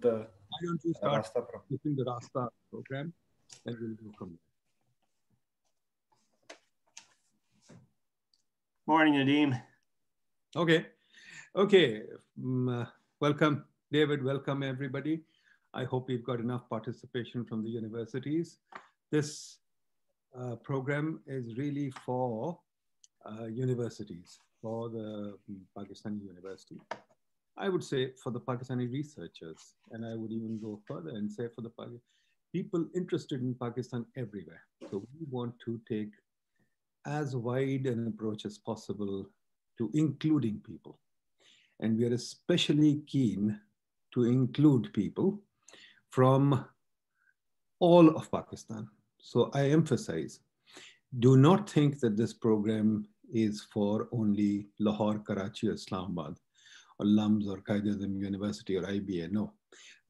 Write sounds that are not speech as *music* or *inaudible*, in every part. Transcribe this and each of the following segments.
the Why don't you start Rasta program. the Rasta program and we'll go from there. Morning, Nadeem. Okay. Okay. Um, uh, welcome, David. Welcome, everybody. I hope we've got enough participation from the universities. This uh, program is really for uh, universities, for the um, Pakistani university. I would say for the Pakistani researchers, and I would even go further and say for the people interested in Pakistan everywhere. So we want to take as wide an approach as possible to including people. And we are especially keen to include people from all of Pakistan. So I emphasize, do not think that this program is for only Lahore, Karachi, or Islamabad or LUMS or Quaid-e-Azam University or IBA. No,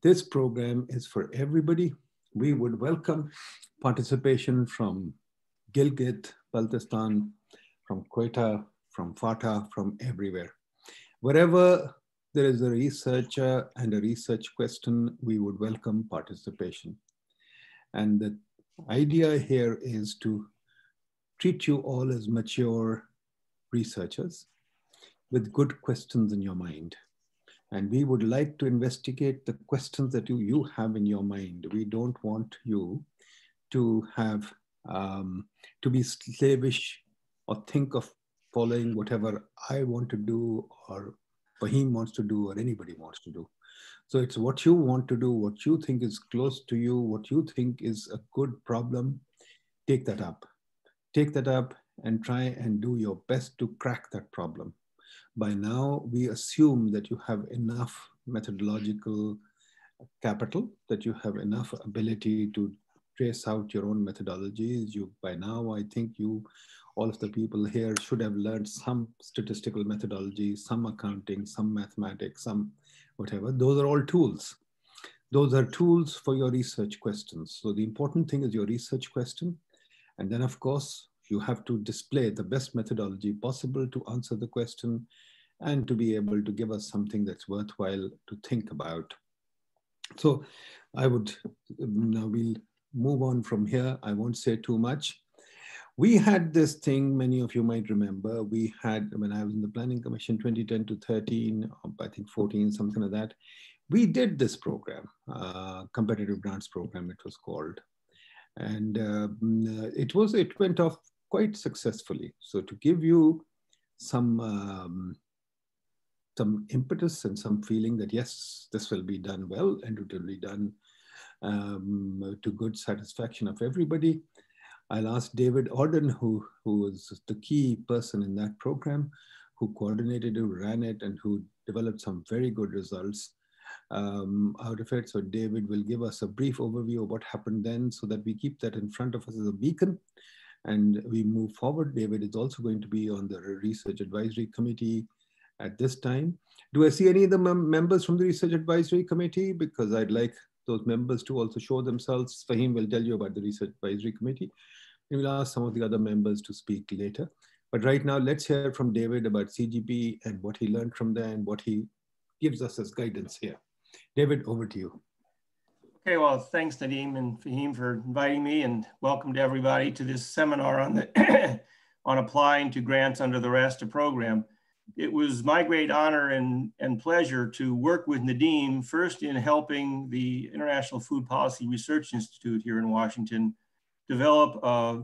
this program is for everybody. We would welcome participation from Gilgit, Baltistan, from Quetta, from FATA, from everywhere. Wherever there is a researcher and a research question, we would welcome participation. And the idea here is to treat you all as mature researchers with good questions in your mind. And we would like to investigate the questions that you, you have in your mind. We don't want you to have, um, to be slavish or think of following whatever I want to do or Fahim wants to do or anybody wants to do. So it's what you want to do, what you think is close to you, what you think is a good problem, take that up. Take that up and try and do your best to crack that problem by now we assume that you have enough methodological capital, that you have enough ability to trace out your own methodologies. You, by now, I think you, all of the people here should have learned some statistical methodology, some accounting, some mathematics, some whatever. Those are all tools. Those are tools for your research questions. So the important thing is your research question. And then of course, you have to display the best methodology possible to answer the question and to be able to give us something that's worthwhile to think about. So I would, now we'll move on from here. I won't say too much. We had this thing, many of you might remember, we had, when I was in the Planning Commission 2010 to 13, I think 14, something like that, we did this program, uh, competitive grants program it was called. And uh, it was, it went off quite successfully. So to give you some um, some impetus and some feeling that yes, this will be done well and it will be done um, to good satisfaction of everybody. I'll ask David Orden, who, who was the key person in that program, who coordinated, who ran it, and who developed some very good results um, out of it. So David will give us a brief overview of what happened then so that we keep that in front of us as a beacon and we move forward. David is also going to be on the Research Advisory Committee at this time. Do I see any of the mem members from the Research Advisory Committee? Because I'd like those members to also show themselves. Fahim will tell you about the Research Advisory Committee. And we'll ask some of the other members to speak later. But right now, let's hear from David about CGP and what he learned from there and what he gives us as guidance here. David, over to you. Okay, well, thanks Nadeem and Fahim for inviting me and welcome to everybody to this seminar on the *coughs* on applying to grants under the RASTA program. It was my great honor and, and pleasure to work with Nadeem first in helping the International Food Policy Research Institute here in Washington develop a,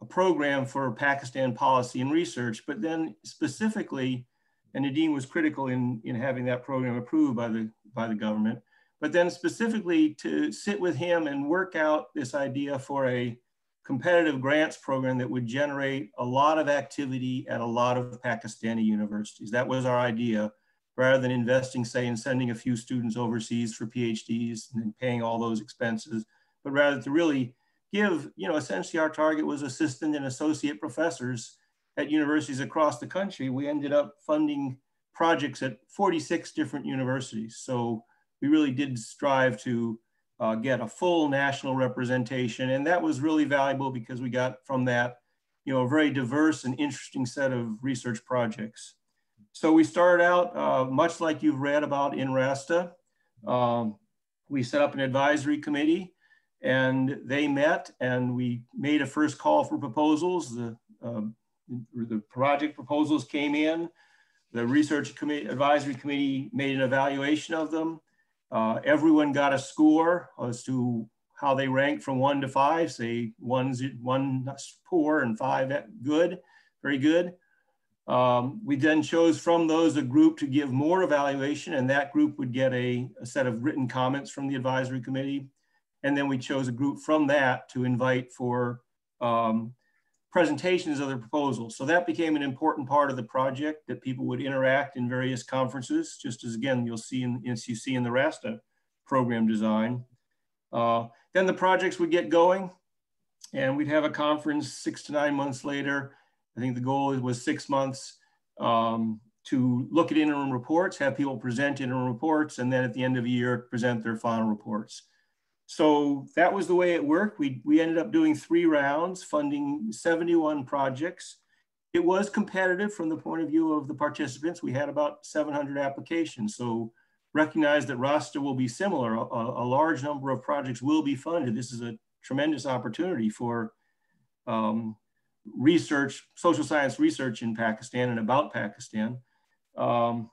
a program for Pakistan policy and research, but then specifically, and Nadeem was critical in, in having that program approved by the, by the government, but then specifically to sit with him and work out this idea for a competitive grants program that would generate a lot of activity at a lot of Pakistani universities. That was our idea, rather than investing, say, in sending a few students overseas for PhDs and then paying all those expenses, but rather to really give, you know, essentially our target was assistant and associate professors at universities across the country. We ended up funding projects at 46 different universities. So we really did strive to uh, get a full national representation. And that was really valuable because we got from that, you know, a very diverse and interesting set of research projects. So we started out uh, much like you've read about in RASTA. Um, we set up an advisory committee and they met and we made a first call for proposals. The, uh, the project proposals came in. The research committee, advisory committee made an evaluation of them. Uh, everyone got a score as to how they rank from one to five, say one's one poor and five good, very good. Um, we then chose from those a group to give more evaluation and that group would get a, a, set of written comments from the advisory committee. And then we chose a group from that to invite for um, presentations of their proposals. So that became an important part of the project that people would interact in various conferences, just as again, you'll see in, as you see in the RASTA program design. Uh, then the projects would get going and we'd have a conference six to nine months later. I think the goal was six months um, to look at interim reports, have people present interim reports, and then at the end of the year, present their final reports. So that was the way it worked. We, we ended up doing three rounds, funding 71 projects. It was competitive from the point of view of the participants. We had about 700 applications. So recognize that RASTA will be similar. A, a, large number of projects will be funded. This is a tremendous opportunity for um, research, social science research in Pakistan and about Pakistan. Um,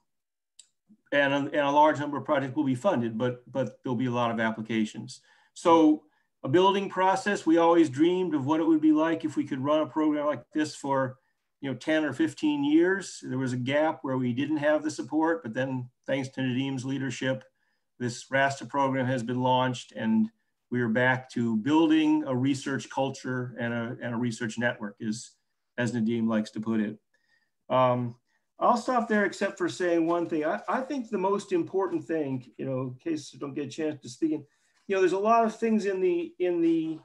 and, a, and a large number of projects will be funded, but, but there'll be a lot of applications. So a building process, we always dreamed of what it would be like if we could run a program like this for you know 10 or 15 years. There was a gap where we didn't have the support, but then thanks to Nadeem's leadership, this RASTA program has been launched and we are back to building a research culture and a, and a research network, is, as Nadim likes to put it. Um, I'll stop there except for saying one thing. I, I think the most important thing, you know, in case I don't get a chance to speak, in, you know, there's a lot of things in the in the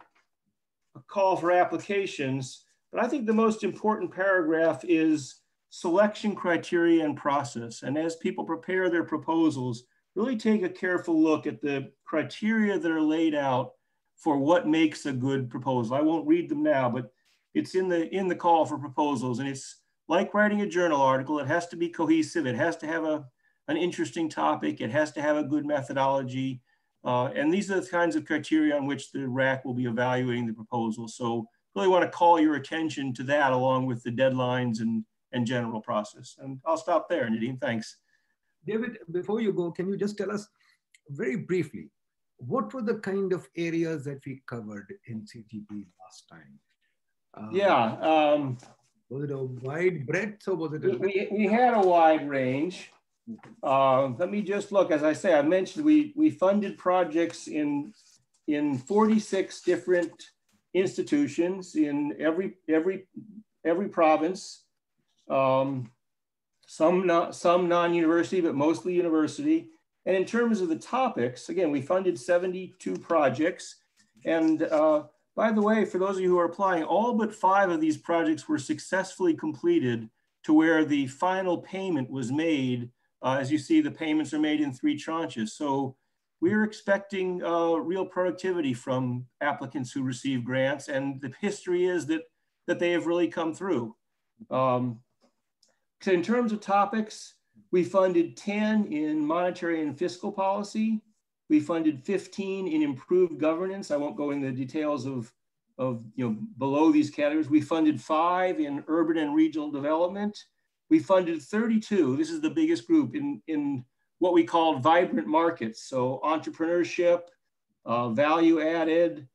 call for applications, but I think the most important paragraph is selection criteria and process. And as people prepare their proposals, really take a careful look at the criteria that are laid out for what makes a good proposal. I won't read them now, but it's in the in the call for proposals, and it's like writing a journal article, it has to be cohesive. It has to have a, an interesting topic. It has to have a good methodology. Uh, and these are the kinds of criteria on which the RAC will be evaluating the proposal. So really want to call your attention to that along with the deadlines and, and general process. And I'll stop there, Nadeem, thanks. David, before you go, can you just tell us very briefly, what were the kind of areas that we covered in CGP last time? Um, yeah, um, was it a wide breadth or was it? A... We, we had a wide range. Uh, let me just look, as I say, I mentioned we, we funded projects in, in 46 different institutions in every, every, every province. Um, some, not, some non-university, but mostly university. And in terms of the topics, again, we funded 72 projects and uh, by the way, for those of you who are applying, all but five of these projects were successfully completed to where the final payment was made. Uh, as you see, the payments are made in three tranches. So we're expecting uh, real productivity from applicants who receive grants. And the history is that, that they have really come through. Um, so in terms of topics, we funded 10 in monetary and fiscal policy, we funded 15 in improved governance. I won't go into the details of, of you know, below these categories. We funded five in urban and regional development. We funded 32, this is the biggest group, in, in what we called vibrant markets. So entrepreneurship, uh, value added,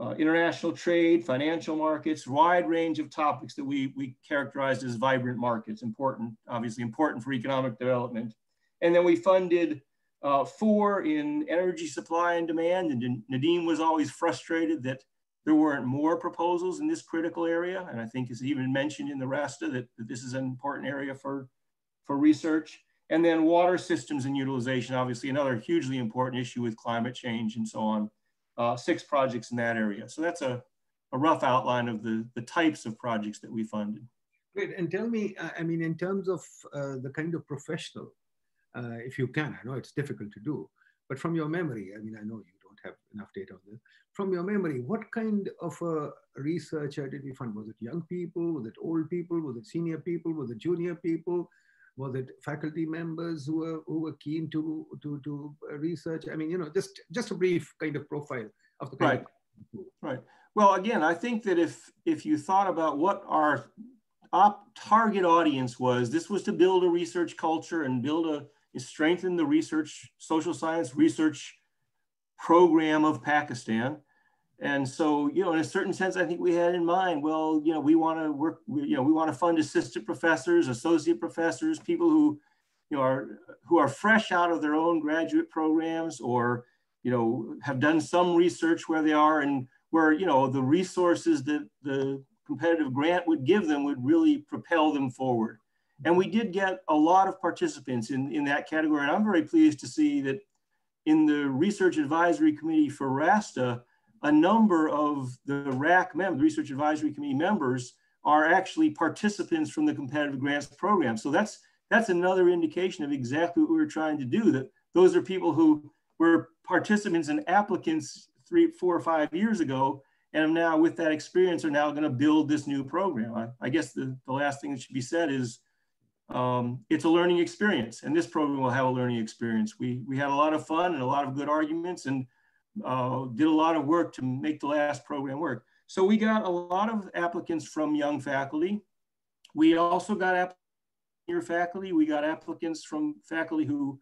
uh, international trade, financial markets, wide range of topics that we, we characterized as vibrant markets, important, obviously important for economic development. And then we funded uh, four in energy supply and demand. And Nadeem was always frustrated that there weren't more proposals in this critical area. And I think it's even mentioned in the RASTA that, that this is an important area for, for research. And then water systems and utilization, obviously another hugely important issue with climate change and so on. Uh, six projects in that area. So that's a, a rough outline of the, the types of projects that we funded. Great, and tell me, I mean, in terms of uh, the kind of professional uh, if you can. I know it's difficult to do, but from your memory, I mean, I know you don't have enough data on this. From your memory, what kind of a researcher did we find? Was it young people? Was it old people? Was it senior people? Was it junior people? Was it faculty members who were, who were keen to, to, to research? I mean, you know, just, just a brief kind of profile of the right. Of right. Well, again, I think that if, if you thought about what our op target audience was, this was to build a research culture and build a, strengthen the research, social science research program of Pakistan. And so, you know, in a certain sense, I think we had in mind, well, you know, we want to work, you know, we want to fund assistant professors, associate professors, people who, you know, are who are fresh out of their own graduate programs or, you know, have done some research where they are and where, you know, the resources that the competitive grant would give them would really propel them forward. And we did get a lot of participants in, in that category. And I'm very pleased to see that in the research advisory committee for RASTA, a number of the RAC members, Research Advisory Committee members, are actually participants from the competitive grants program. So that's that's another indication of exactly what we were trying to do. That those are people who were participants and applicants three, four, or five years ago, and now with that experience are now going to build this new program. I, I guess the, the last thing that should be said is um, it's a learning experience, and this program will have a learning experience. We we had a lot of fun and a lot of good arguments, and uh, did a lot of work to make the last program work. So we got a lot of applicants from young faculty. We also got your faculty. We got applicants from faculty who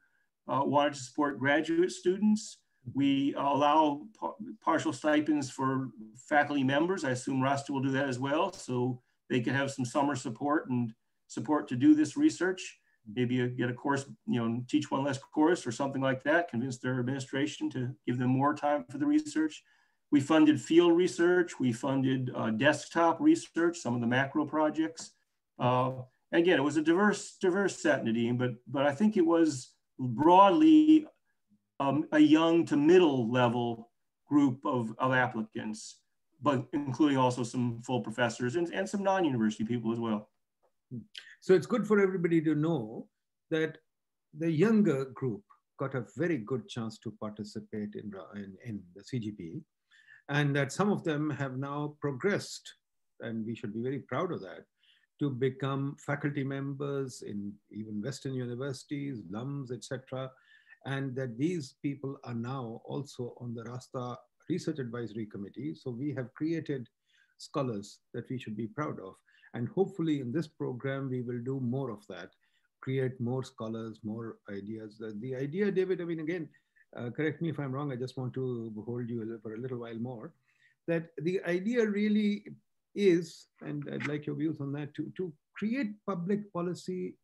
uh, wanted to support graduate students. We allow par partial stipends for faculty members. I assume RASTA will do that as well. So they can have some summer support and support to do this research maybe get a course, you know, teach one less course or something like that, convince their administration to give them more time for the research. We funded field research. We funded uh, desktop research, some of the macro projects. Uh, again, it was a diverse, diverse set, Nadeem, but, but I think it was broadly um, a young to middle level group of, of applicants, but including also some full professors and, and some non-university people as well. So it's good for everybody to know that the younger group got a very good chance to participate in, in, in the CGP and that some of them have now progressed and we should be very proud of that to become faculty members in even Western universities, LUMS, etc. And that these people are now also on the Rasta Research Advisory Committee. So we have created scholars that we should be proud of. And hopefully in this program, we will do more of that, create more scholars, more ideas. The, the idea, David, I mean, again, uh, correct me if I'm wrong, I just want to hold you for a little while more, that the idea really is, and I'd like your views on that, to, to create public policy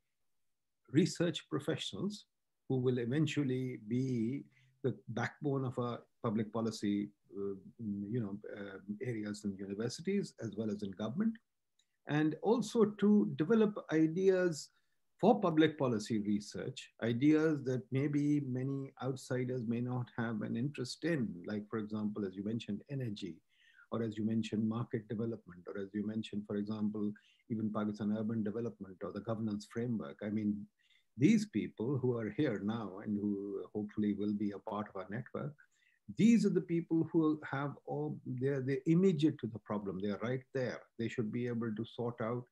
research professionals who will eventually be the backbone of our public policy, uh, you know, uh, areas in universities as well as in government and also to develop ideas for public policy research, ideas that maybe many outsiders may not have an interest in, like, for example, as you mentioned, energy, or as you mentioned, market development, or as you mentioned, for example, even Pakistan urban development or the governance framework. I mean, these people who are here now and who hopefully will be a part of our network these are the people who have all they're, they're immediate to the problem. They're right there. They should be able to sort out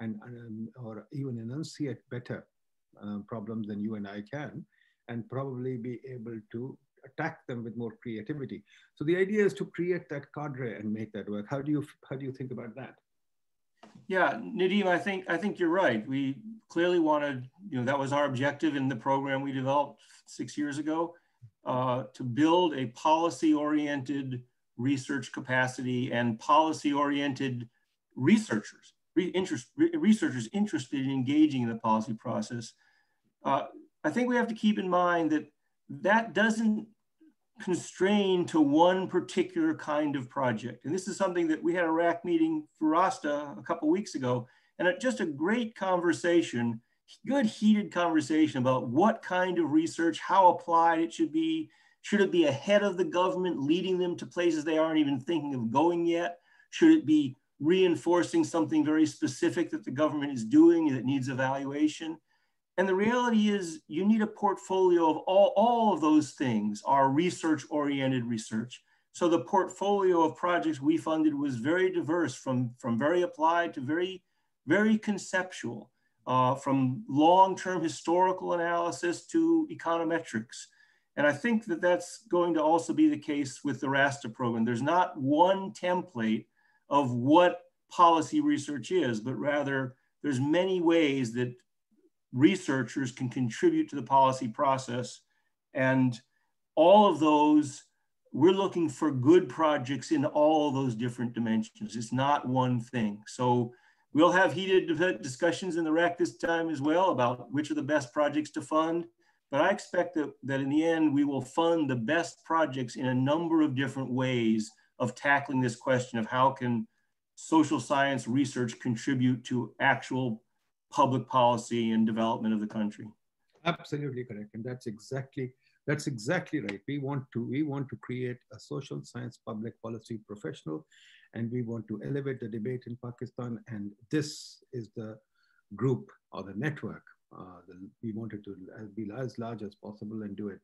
and um, or even enunciate better uh, problems than you and i can and probably be able to attack them with more creativity. So the idea is to create that cadre and make that work. How do you how do you think about that? Yeah nadeem i think i think you're right. We clearly wanted you know that was our objective in the program we developed six years ago uh, to build a policy-oriented research capacity and policy-oriented researchers, re interest, re researchers interested in engaging in the policy process. Uh, I think we have to keep in mind that that doesn't constrain to one particular kind of project. And this is something that we had a RAC meeting for RASTA a couple weeks ago, and just a great conversation good heated conversation about what kind of research, how applied it should be. Should it be ahead of the government, leading them to places they aren't even thinking of going yet? Should it be reinforcing something very specific that the government is doing that needs evaluation? And the reality is you need a portfolio of all, all of those things are research-oriented research. So the portfolio of projects we funded was very diverse from, from very applied to very, very conceptual. Uh, from long-term historical analysis to econometrics. And I think that that's going to also be the case with the RASTA program. There's not one template of what policy research is, but rather there's many ways that researchers can contribute to the policy process. And all of those, we're looking for good projects in all those different dimensions. It's not one thing. So we'll have heated discussions in the RAC this time as well about which are the best projects to fund. But I expect that, that in the end, we will fund the best projects in a number of different ways of tackling this question of how can social science research contribute to actual public policy and development of the country. Absolutely correct. And that's exactly that's exactly right. We want to we want to create a social science public policy professional and we want to elevate the debate in Pakistan. And this is the group or the network. Uh, the, we wanted to be as large as possible and do it.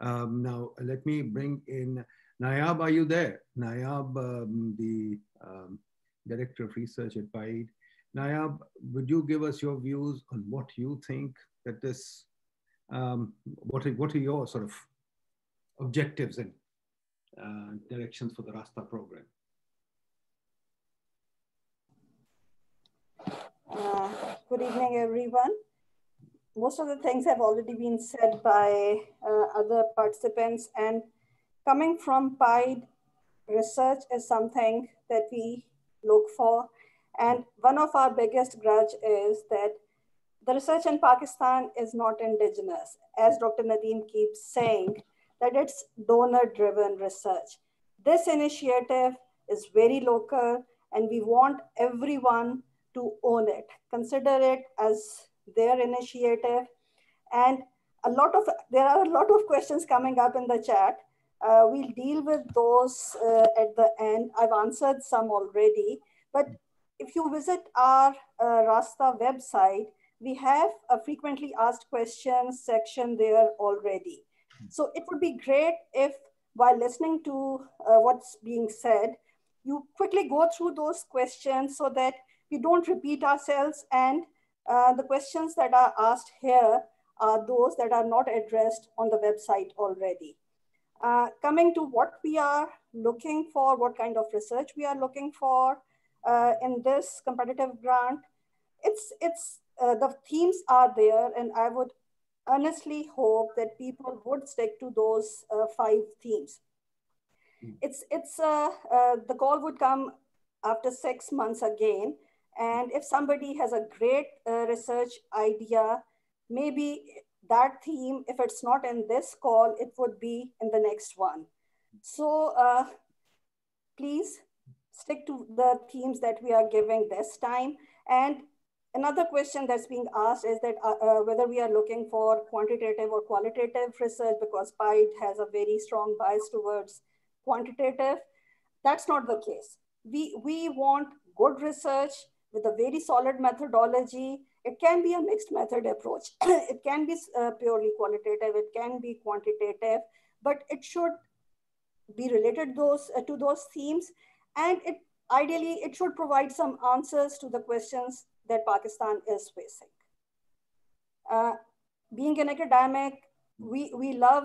Um, now, let me bring in Nayab. Are you there? Nayab, um, the um, Director of Research at PIDE. Nayab, would you give us your views on what you think that this, um, what, are, what are your sort of objectives and uh, directions for the RASTA program? Uh, good evening, everyone. Most of the things have already been said by uh, other participants and coming from PIDE, research is something that we look for. And one of our biggest grudge is that the research in Pakistan is not indigenous. As Dr. Nadeem keeps saying, that it's donor-driven research. This initiative is very local and we want everyone to own it. Consider it as their initiative. And a lot of, there are a lot of questions coming up in the chat. Uh, we'll deal with those uh, at the end. I've answered some already, but if you visit our uh, Rasta website, we have a frequently asked questions section there already. So it would be great if while listening to uh, what's being said, you quickly go through those questions so that we don't repeat ourselves and uh, the questions that are asked here are those that are not addressed on the website already. Uh, coming to what we are looking for, what kind of research we are looking for uh, in this competitive grant, it's, it's uh, the themes are there and I would earnestly hope that people would stick to those uh, five themes. Mm. It's, it's, uh, the call would come after six months again. And if somebody has a great research idea, maybe that theme, if it's not in this call, it would be in the next one. So uh, please stick to the themes that we are giving this time. And another question that's being asked is that uh, uh, whether we are looking for quantitative or qualitative research because PIDE has a very strong bias towards quantitative. That's not the case. We, we want good research with a very solid methodology it can be a mixed method approach. *clears throat* it can be uh, purely qualitative, it can be quantitative, but it should be related those uh, to those themes. And it ideally, it should provide some answers to the questions that Pakistan is facing. Uh, being an academic, we, we love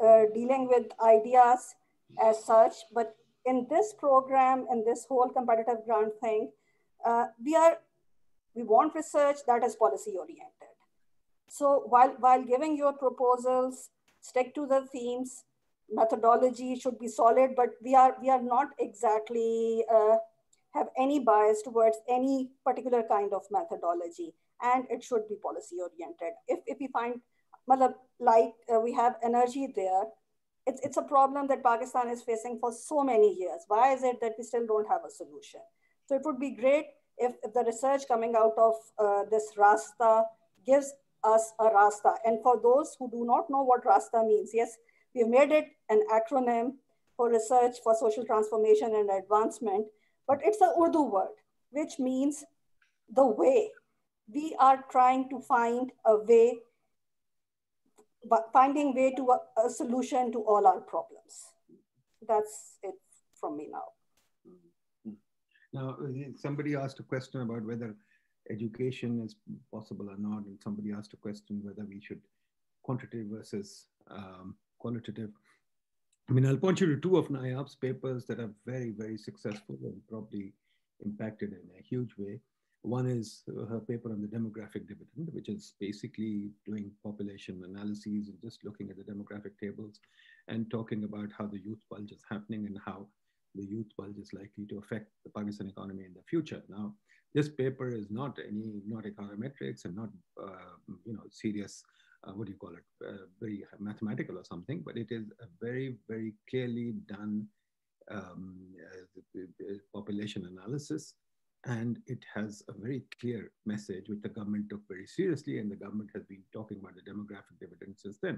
uh, dealing with ideas as such, but in this program, in this whole competitive grant thing, uh, we are we want research that is policy oriented. So while, while giving your proposals, stick to the themes, methodology should be solid, but we are, we are not exactly uh, have any bias towards any particular kind of methodology and it should be policy oriented. If, if we find, like uh, we have energy there, it's, it's a problem that Pakistan is facing for so many years. Why is it that we still don't have a solution? So it would be great if, if the research coming out of uh, this RASTA gives us a RASTA. And for those who do not know what RASTA means, yes, we've made it an acronym for research for social transformation and advancement, but it's an Urdu word, which means the way. We are trying to find a way, finding way to a, a solution to all our problems. That's it from me now. Now, somebody asked a question about whether education is possible or not. And somebody asked a question whether we should quantitative versus um, qualitative. I mean, I'll point you to two of Nayab's papers that are very, very successful and probably impacted in a huge way. One is her paper on the demographic dividend, which is basically doing population analyses and just looking at the demographic tables and talking about how the youth bulge is happening and how the youth bulge is likely to affect the Pakistan economy in the future. Now, this paper is not any, not econometrics and not, uh, you know, serious, uh, what do you call it, uh, very mathematical or something, but it is a very, very clearly done um, uh, population analysis. And it has a very clear message, which the government took very seriously, and the government has been talking about the demographic dividend since then.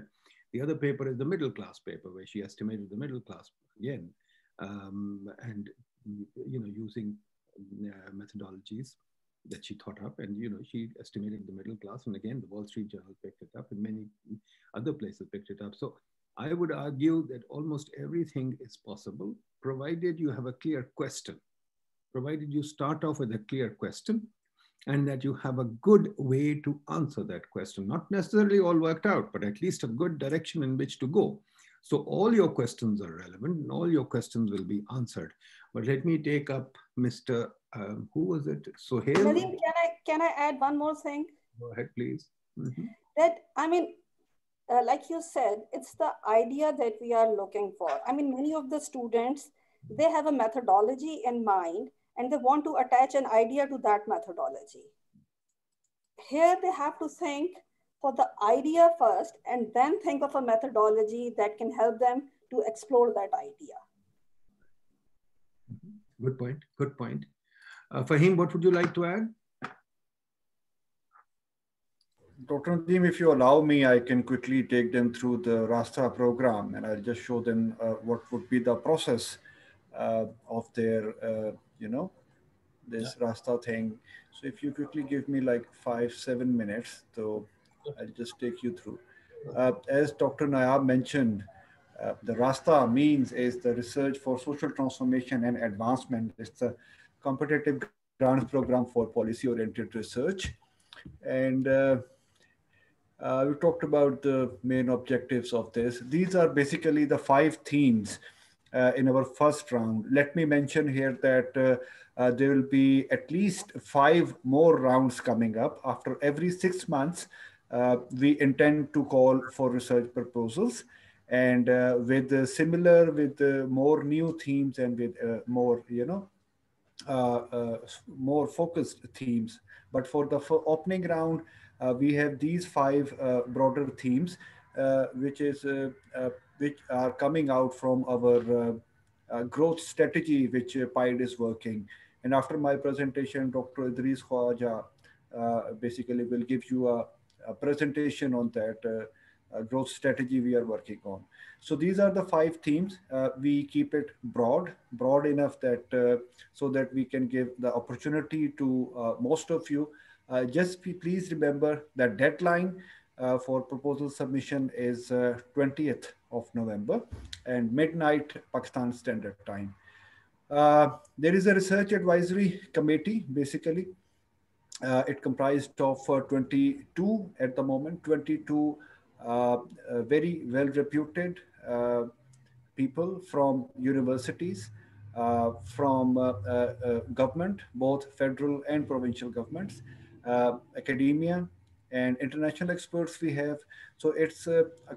The other paper is the middle class paper, where she estimated the middle class again, um, and you know using uh, methodologies that she thought up. And you know she estimated the middle class. And again the wall street journal picked it up and many other places picked it up. So i would argue that almost everything is possible provided you have a clear question provided you start off with a clear question and that you have a good way to answer that question. Not necessarily all worked out but at least a good direction in which to go so all your questions are relevant and all your questions will be answered. But let me take up Mr. Um, who was it? Sohail? Nadeem, can I, can I add one more thing? Go ahead, please. Mm -hmm. That, I mean, uh, like you said, it's the idea that we are looking for. I mean, many of the students, they have a methodology in mind and they want to attach an idea to that methodology. Here they have to think for the idea first and then think of a methodology that can help them to explore that idea. Good point. Good point. Uh, Fahim, what would you like to add? Dr. Nadeem, if you allow me, I can quickly take them through the RASTA program and I'll just show them uh, what would be the process uh, of their, uh, you know, this yeah. RASTA thing. So if you quickly give me like five, seven minutes, so I'll just take you through. Uh, as Dr. Nayab mentioned, uh, the RASTA means is the Research for Social Transformation and Advancement. It's a competitive grants program for policy-oriented research. And uh, uh, we talked about the main objectives of this. These are basically the five themes uh, in our first round. Let me mention here that uh, there will be at least five more rounds coming up after every six months Uh, we intend to call for research proposals and uh, with uh, similar with uh, more new themes and with uh, more you know more focused themes but for the for opening round we have these five broader themes which is which are coming out from our uh, growth strategy which uh, PIDE is working. And after my presentation, Dr. Idrees Khawaja uh, basically will give you a a presentation on that uh, uh, growth strategy we are working on. So these are the five themes. Uh, we keep it broad, broad enough that so that we can give the opportunity to most of you. just please remember that deadline uh, for proposal submission is uh, 20th of November and midnight Pakistan Standard Time. Uh, there is a research advisory committee, basically, uh, it comprised of uh, 22 at the moment, 22 uh, very well reputed people from universities, from government, both federal and provincial governments, academia, and international experts we have. So it's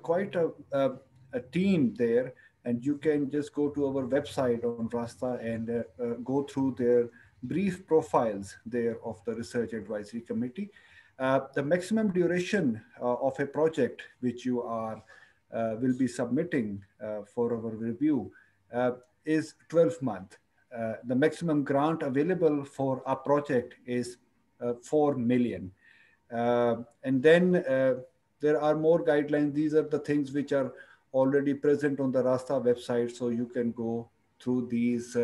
quite a, a, a, team there, and you can just go to our website on Rasta and uh, uh, go through their brief profiles there of the Research Advisory Committee. Uh, the maximum duration uh, of a project which you are uh, will be submitting uh, for our review uh, is 12 month. Uh, the maximum grant available for a project is 4 million. and then there are more guidelines. These are the things which are already present on the RASTA website, so you can go through these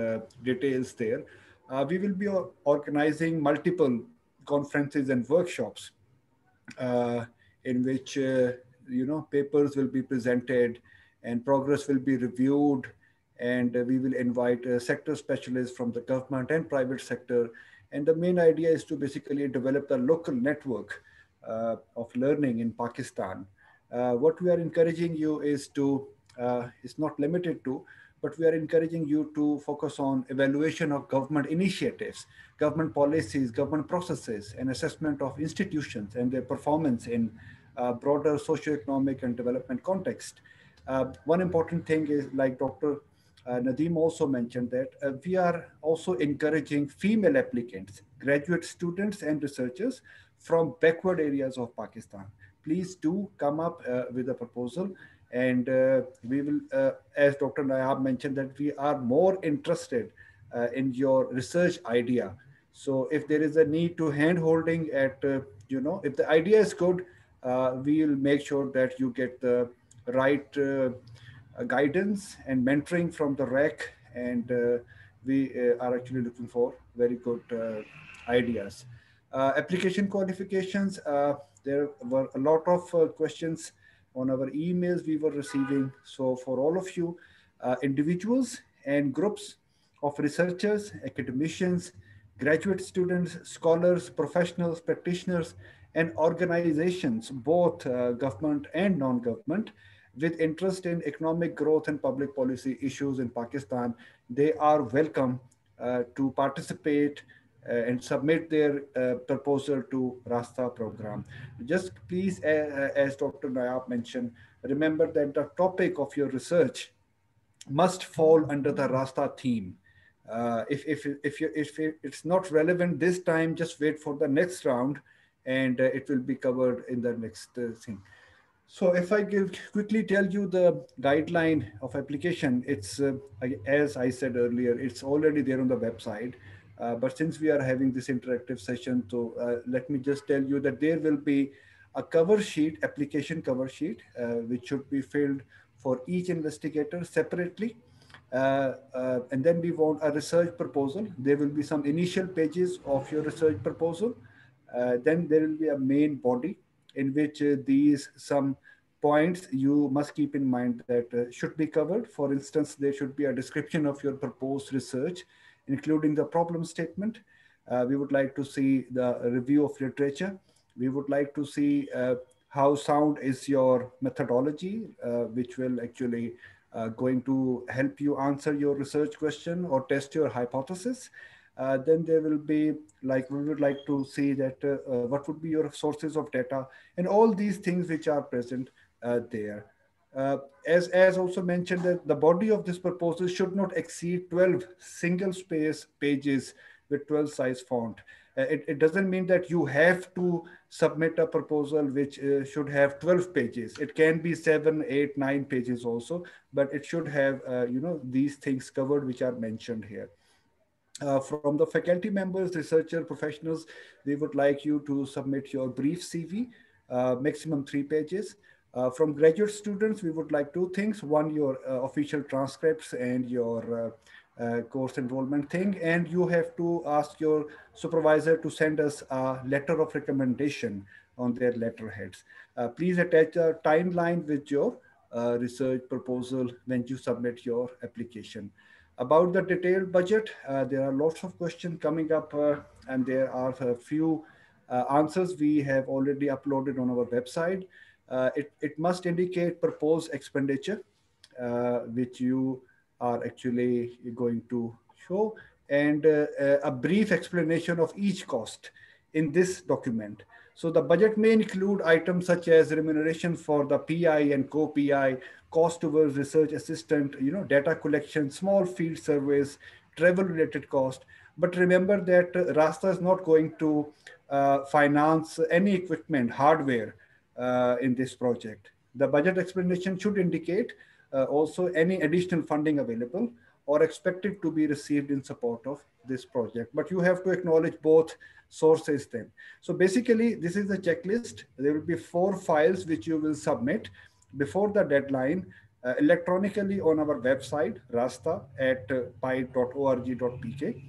details there uh, we will be organizing multiple conferences and workshops uh, in which uh, you know papers will be presented and progress will be reviewed and we will invite uh, sector specialists from the government and private sector And the main idea is to basically develop the local network uh, of learning in Pakistan. Uh, what we are encouraging you is to, it's not limited to, but we are encouraging you to focus on evaluation of government initiatives, government policies, government processes, and assessment of institutions and their performance in uh, broader socioeconomic and development context. Uh, one important thing is like Dr. Uh, Nadeem also mentioned that uh, we are also encouraging female applicants, graduate students and researchers from backward areas of Pakistan. Please do come up uh, with a proposal and uh, we will, uh, as Dr. Nayab mentioned, that we are more interested uh, in your research idea. So if there is a need to hand holding at, uh, you know, if the idea is good, uh, we will make sure that you get the right uh, guidance and mentoring from the RAC and we are actually looking for very good ideas. Application qualifications, there were a lot of questions on our emails we were receiving. So for all of you, individuals and groups of researchers, academicians, graduate students, scholars, professionals, practitioners, and organizations, both uh, government and non-government, with interest in economic growth and public policy issues in Pakistan, they are welcome uh, to participate uh, and submit their uh, proposal to Rasta program. Just please, uh, as Dr. Nayab mentioned, remember that the topic of your research must fall under the Rasta theme. Uh, if, if, if, you, if it's not relevant this time, just wait for the next round and uh, it will be covered in the next uh, thing. So if I give, quickly tell you the guideline of application, it's, as I said earlier, it's already there on the website. Uh, but since we are having this interactive session, so uh, let me just tell you that there will be a cover sheet, application cover sheet, uh, which should be filled for each investigator separately. Uh, uh, and then we want a research proposal. There will be some initial pages of your research proposal. then there will be a main body in which these some points you must keep in mind that should be covered. For instance, there should be a description of your proposed research including the problem statement. Uh, we would like to see the review of literature. We would like to see uh, how sound is your methodology, uh, which will actually uh, going to help you answer your research question or test your hypothesis. Uh, then there will be like we would like to see that uh, what would be your sources of data and all these things which are present there. Uh, as, as also mentioned, that the body of this proposal should not exceed 12 single space pages with 12 size font. Uh, it, it, doesn't mean that you have to submit a proposal which uh, should have 12 pages. It can be seven, eight, nine pages also, but it should have, uh, you know, these things covered which are mentioned here. Uh, from the faculty members, researcher, professionals, we would like you to submit your brief CV, uh, maximum three pages. Uh, from graduate students, we would like two things. One, your uh, official transcripts and your uh, uh, course enrollment thing. And you have to ask your supervisor to send us a letter of recommendation on their letterheads. Uh, please attach a timeline with your uh, research proposal when you submit your application. About the detailed budget, there are lots of questions coming up and there are a few answers we have already uploaded on our website. Uh, it, it must indicate proposed expenditure, uh, which you are actually going to show, and uh, a brief explanation of each cost in this document. So the budget may include items such as remuneration for the PI and co-PI, cost towards research assistant, you know, data collection, small field surveys, travel related cost. But remember that Rasta is not going to uh, finance any equipment, hardware, in this project. The budget explanation should indicate uh, also any additional funding available or expected to be received in support of this project. But you have to acknowledge both sources then. So basically, this is the checklist. There will be four files which you will submit before the deadline uh, electronically on our website, rasta at uh, pide.org.pk.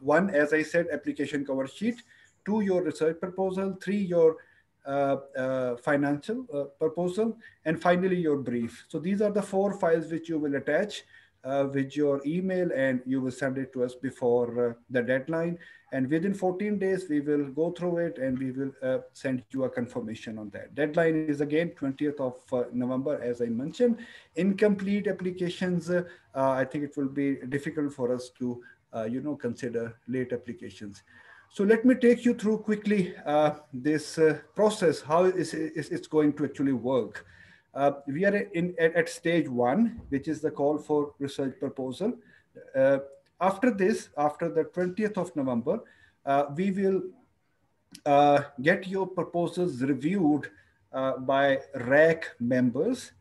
One, as I said, application cover sheet. Two, your research proposal. Three, your uh, uh, financial uh, proposal, and finally your brief. So these are the four files which you will attach uh, with your email and you will send it to us before uh, the deadline. And within 14 days, we will go through it and we will uh, send you a confirmation on that. Deadline is again 20th of uh, November, as I mentioned. Incomplete applications, uh, I think it will be difficult for us to, uh, you know, consider late applications. So let me take you through quickly this process, how is, is it's going to actually work. Uh, we are in at, at, stage one, which is the call for research proposal. Uh, after this, after the 20th of November, uh, we will uh, get your proposals reviewed uh, by RAC members.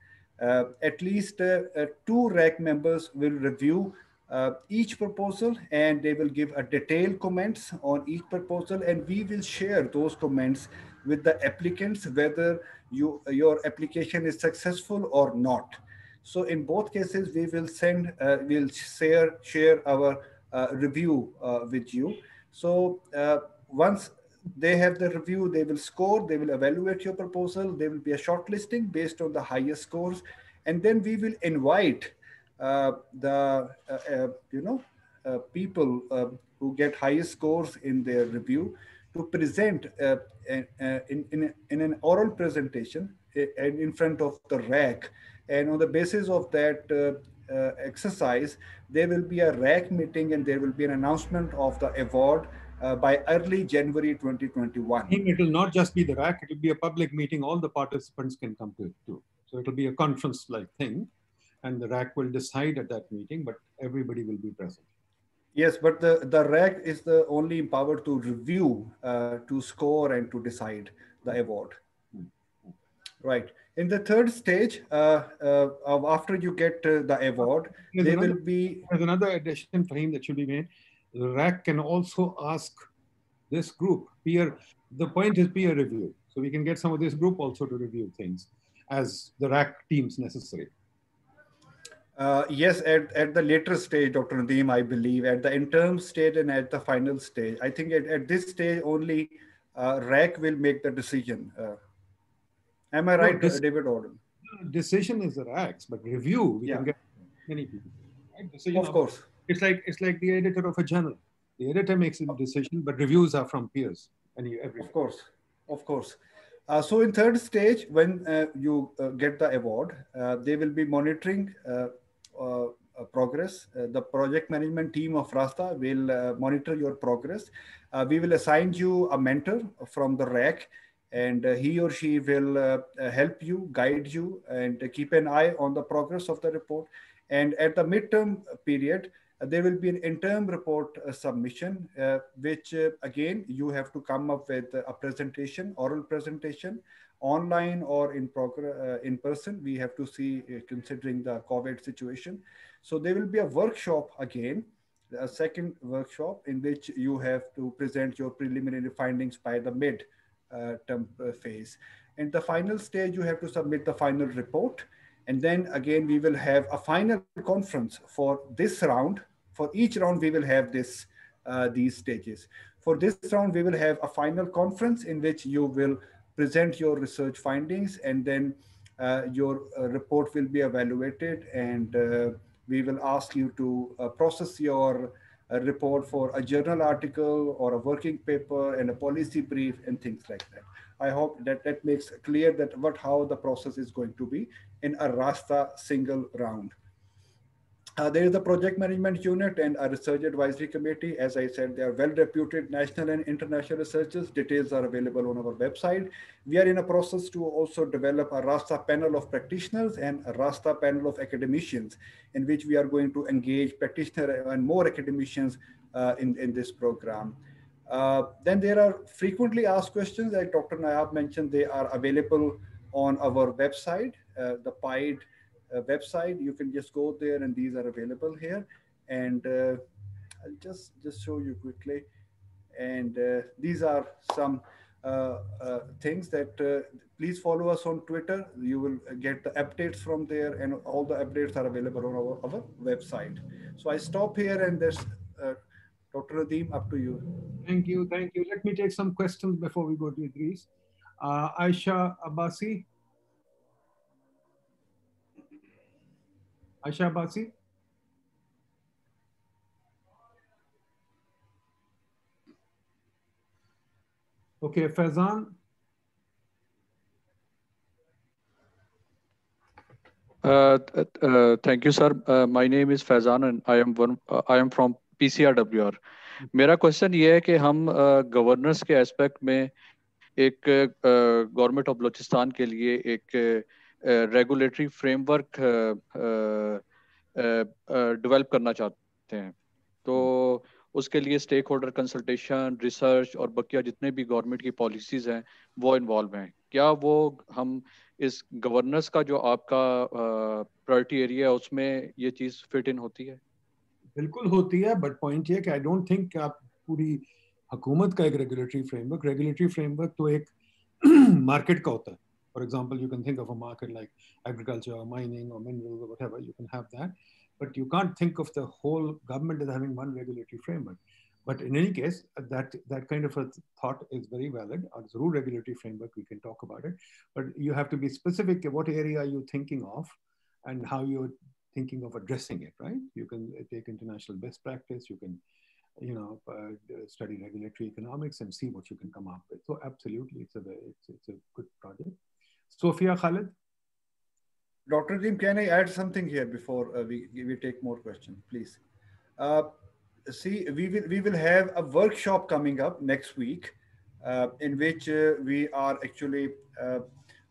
Uh, at least two RAC members will review each proposal and they will give a detailed comments on each proposal and we will share those comments with the applicants whether you, your application is successful or not. So in both cases, we will send, uh, we'll share, share our uh, review uh, with you. So uh, once they have the review, they will score, they will evaluate your proposal. There will be a shortlisting based on the highest scores. And then we will invite uh, the, uh, you know, people who get highest scores in their review to present uh, in, in, in an oral presentation and in front of the RAC. And on the basis of that uh, uh, exercise, there will be a RAC meeting and there will be an announcement of the award uh, by early January 2021. It will not just be the RAC, it will be a public meeting. All the participants can come to it too. So it will be a conference like thing and the RAC will decide at that meeting, but everybody will be present. Yes, but the, the RAC is the only empowered to review, uh, to score, and to decide the award. Right. In the third stage, uh, uh, after you get uh, the award, there's there another, will be. There's another addition for him that should be made. The RAC can also ask this group, peer, the point is peer review. So we can get some of this group also to review things as the RAC teams necessary. Uh, yes, at, at the later stage, Dr. Nadeem, I believe, at the interim stage and at the final stage. I think at, at this stage, only uh, RAC will make the decision. Uh, am I right, no, this, David Orden? Decision is the RAC's, but review, we yeah. can get many people. Right? Decision of, of course. It's like, it's like the editor of a journal. The editor makes a decision, but reviews are from peers. And of course, of course. Uh, so in third stage, when uh, you uh, get the award, uh, they will be monitoring uh, Uh, uh, progress. Uh, the project management team of Rasta will monitor your progress. we will assign you a mentor from the RAC and uh, he or she will uh, help you, guide you, and keep an eye on the progress of the report. And at the midterm period, uh, there will be an interim report submission, which again, you have to come up with a presentation, oral presentation online or in, uh, in person. We have to see uh, considering the COVID situation. So there will be a workshop again, a second workshop in which you have to present your preliminary findings by the mid uh, term uh, phase. And the final stage, you have to submit the final report. And then again, we will have a final conference for this round. For each round, we will have this uh, these stages. For this round, we will have a final conference in which you will present your research findings and then uh, your uh, report will be evaluated and uh, we will ask you to uh, process your uh, report for a journal article or a working paper and a policy brief and things like that. I hope that that makes clear that what how the process is going to be in a RASTA single round. Uh, there is a project management unit and a research advisory committee. As I said, they are well-reputed national and international researchers. Details are available on our website. We are in a process to also develop a RASTA panel of practitioners and a RASTA panel of academicians in which we are going to engage practitioners and more academicians uh, in, in this program. Uh, then there are frequently asked questions like Dr. Nayab mentioned, they are available on our website, uh, the PIDE website. You can just go there and these are available here. And uh, I'll just, just show you quickly. And uh, these are some uh, uh, things that uh, please follow us on Twitter. You will get the updates from there and all the updates are available on our, our website. So I stop here and there's Dr. Nadeem, up to you. Thank you, thank you. Let me take some questions before we go to Idrees. Uh, Aisha Abbasi. Asha Basi okay Faizan thank you sir my name is Faizan and I am one I am from PCRWR मेरा question ये है कि हम uh, governance के aspect में एक government of Balochistan के लिए एक रेगुलेटरी फ्रेमवर्क डेवलप करना चाहते हैं। तो उसके लिए स्टेक होल्डर कंसल्टेशन रिसर्च और बकिया जितने भी गवर्नमेंट की पॉलिसीज़ हैं, वो इन्वॉल्व हैं। क्या वो हम इस गवर्नेंस का जो आपका प्रायोरिटी एरिया है, उसमें ये चीज़ फिट इन होती है? बिल्कुल होती है बट पॉइंट ये कि आई डोंट थिंक आप पूरी हुकूमत का एक रेगुलेटरी फ्रेमवर्क रेगुलेटरी फ्रेमवर्क तो एक *clears throat* मार्केट का होता है। For example, you can think of a market like agriculture or mining or minerals or whatever, you can have that. But you can't think of the whole government as having one regulatory framework. But in any case, that, that kind of a thought is very valid. A zero regulatory framework, we can talk about it. But you have to be specific what area are you thinking of and how you're thinking of addressing it, right? You can uh, take international best practice, you can you know, uh, study regulatory economics and see what you can come up with. So absolutely, it's a, it's, it's a good project. Sophia Khalid? Dr. Jim, can I add something here before uh, we, we take more questions, please? Uh, see, we will, we will have a workshop coming up next week uh, in which uh, we are actually uh,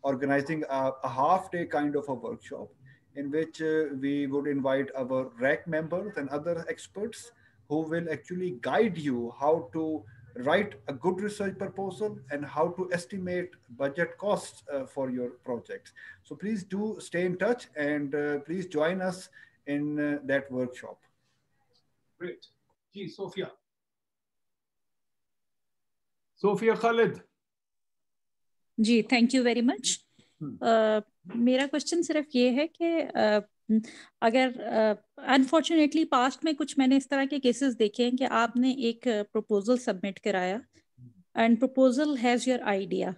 organizing a, a, half day kind of a workshop in which uh, we would invite our RAC members and other experts who will actually guide you how to write a good research proposal and how to estimate budget costs uh, for your projects. So please do stay in touch and uh, please join us in uh, that workshop. Great. Gee, Sophia. Sophia Khalid. Ji thank you very much मेरा question सिर्फ ये है कि uh, अगर unfortunately uh, past में कुछ मैंने इस तरह के केसेस देखे हैं कि आपने एक प्रपोजल सबमिट कराया and proposal has your idea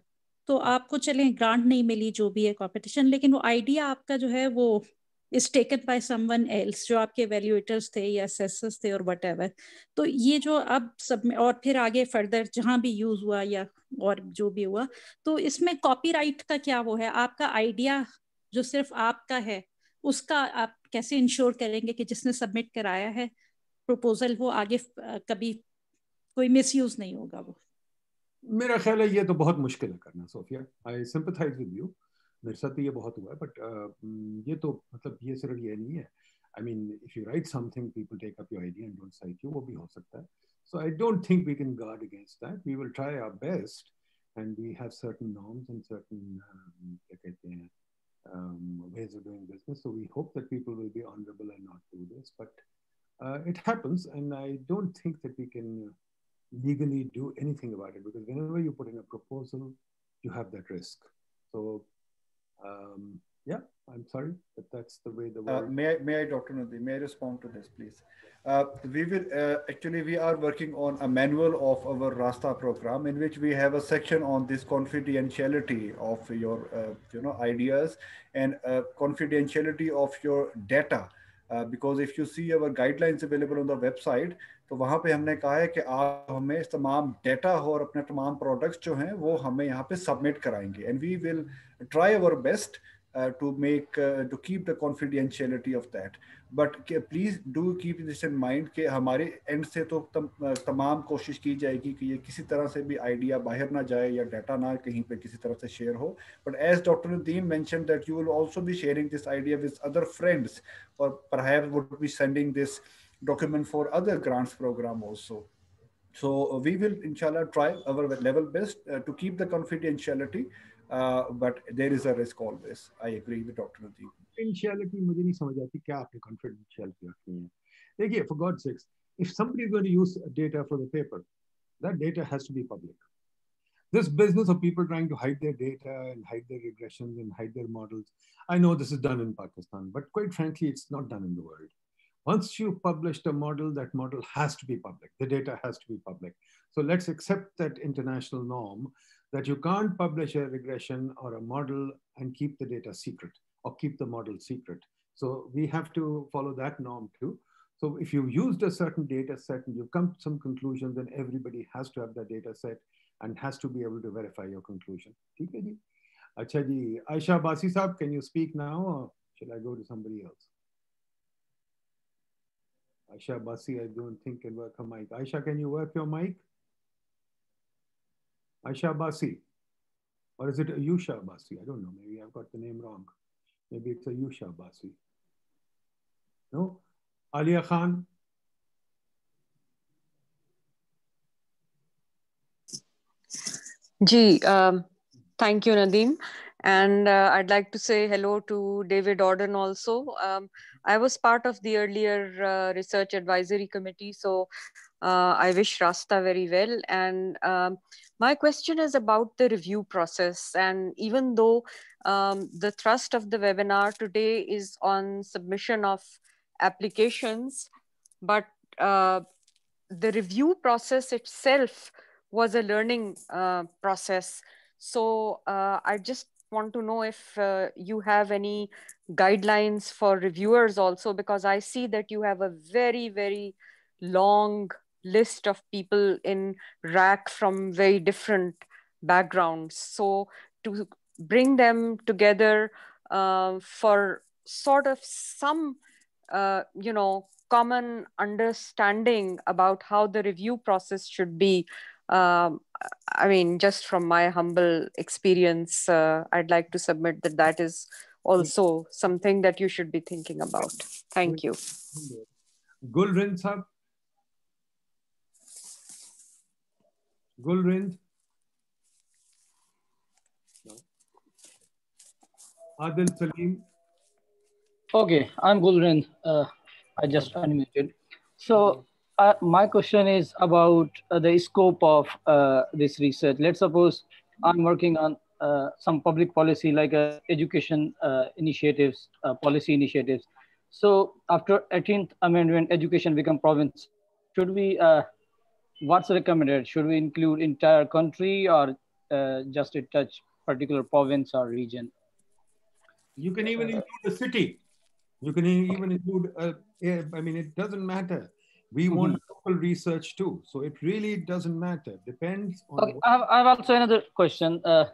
तो आपको चले ग्रांट नहीं मिली जो भी है कॉम्पिटिशन लेकिन वो आइडिया आपका जो है वो is taken by someone else जो आपके वैल्यूएटर्स थे या असेसर्स थे और वट तो ये जो अब सब और फिर आगे फर्दर जहाँ भी यूज़ हुआ या और जो भी हुआ तो इसमें कॉपीराइट का क्या वो है? आपका आइडिया जो सिर्फ़ आपका है उसका आप कैसे इंश्योर करेंगे कि जिसने सबमिट कराया है प्रपोजल वो आगे कभी कोई मिसयूज नहीं होगा वो? मेरा ख्याल है ये तो बहुत मुश्किल है करना, Sophia. I sympathise with you मेरे साथ ये बहुत हुआ है बट ये तो मतलब ये सिर्फ़ ये नहीं है। I mean if you write something people take up your idea and don't cite you वो भी हो सकता है। So I don't think we can guard against that we will try our best and we have certain norms and certain क्या कहते हैं um, ways of doing business. So we hope that people will be honorable and not do this. But uh, it happens, and I don't think that we can legally do anything about it because whenever you put in a proposal, you have that risk. So um, yeah, I'm sorry, but that's the way the uh, world. Uh, may I, may I, Dr. Nadi, may I respond to this, please? Uh, we will uh, actually we are working on a manual of our Rasta program in which we have a section on this confidentiality of your uh, you know ideas and uh, confidentiality of your data. because if you see our guidelines available on the website, तो वहाँ पे हमने कहा है कि आप हमें तमाम डेटा और अपने तमाम प्रोडक्ट्स जो हैं वो हमें यहाँ पे सबमिट कराएंगे and we will try our best uh, to make uh, to keep the confidentiality of that but please do keep this in mind कि हमारे एंड से तो तम, तमाम कोशिश की जाएगी कि ये किसी तरह से भी आइडिया बाहर ना जाए या डाटा ना कहीं पे किसी तरह से शेयर हो but as Dr. Nadeem mentioned that you will also be sharing this idea with other friends or perhaps would be sending this document for other grants program also so we will inshallah try our level best uh, to keep the confidentiality uh, Uh, but there is a risk always. I agree with Dr. Nadeem. Confidentiality, मुझे नहीं समझ आती क्या आपने confidentiality रखी for God's sakes, if somebody is going to use data for the paper, that data has to be public. This business of people trying to hide their data and hide their regressions and hide their models, I know this is done in Pakistan, but quite frankly, it's not done in the world. Once you've published a model, that model has to be public. The data has to be public. So let's accept that international norm that you can't publish a regression or a model and keep the data secret or keep the model secret. So we have to follow that norm too. So if you've used a certain data set and you've come to some conclusion, then everybody has to have that data set and has to be able to verify your conclusion. Okay. Aisha Basi saab, can you speak now or should I go to somebody else? Aisha Basi, I don't think can work her mic. Aisha, can you work your mic? Aisha Basi. Or is it Ayusha Basi? I don't know. Maybe I've got the name wrong. Maybe it's Ayusha Basi. No? Alia Khan? Ji, um, thank you, Nadeem. And uh, I'd like to say hello to David Orden also. Um, I was part of the earlier uh, research advisory committee, so uh, I wish Rasta very well. And um, my question is about the review process. And even though um, the thrust of the webinar today is on submission of applications, but uh, the review process itself was a learning uh, process. So uh, I just want to know if uh, you have any guidelines for reviewers also, because I see that you have a very, very long list of people in RAC from very different backgrounds. So to bring them together uh, for sort of some, uh, you know, common understanding about how the review process should be um, I mean, just from my humble experience, uh, I'd like to submit that that is also something that you should be thinking about. Thank you. Gulrind sir. Gulrind. No. Adil Salim. Okay, I'm Gulrind. Uh, I just unmuted. So uh, my question is about uh, the scope of uh, this research. Let's suppose I'm working on uh, some public policy like uh, education uh, initiatives, policy initiatives. So after 18th Amendment, education become province. Should we, what's recommended? Should we include entire country or just to touch particular province or region? You can even include a city. You can even include, I mean, it doesn't matter we mm-hmm. want local research too. So it really doesn't matter. Depends on. Okay, I, have, I have also another question. Uh,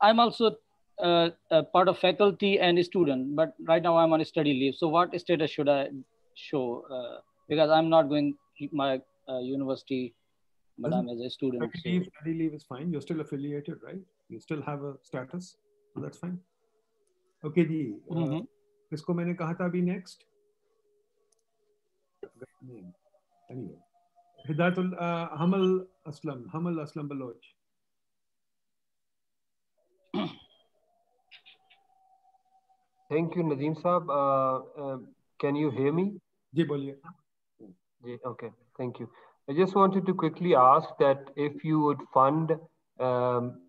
I'm also uh, part of faculty and student, but right now I'm on a study leave. So what status should I show? Uh, because I'm not going my uh, university, but I'm as a student. Study leave, study leave is fine. You're still affiliated, right? You still have a status. So that's fine. Okay, ji mm-hmm. किसको मैंने कहा था अभी next? name. Anyway, Hidayatul uh, Hamal Aslam, Hamal Aslam Baloch. Thank you, Nadeem Saab. Uh, uh, can you hear me? Ji, boliye. Ji, okay, thank you. I just wanted to quickly ask that if you would fund um,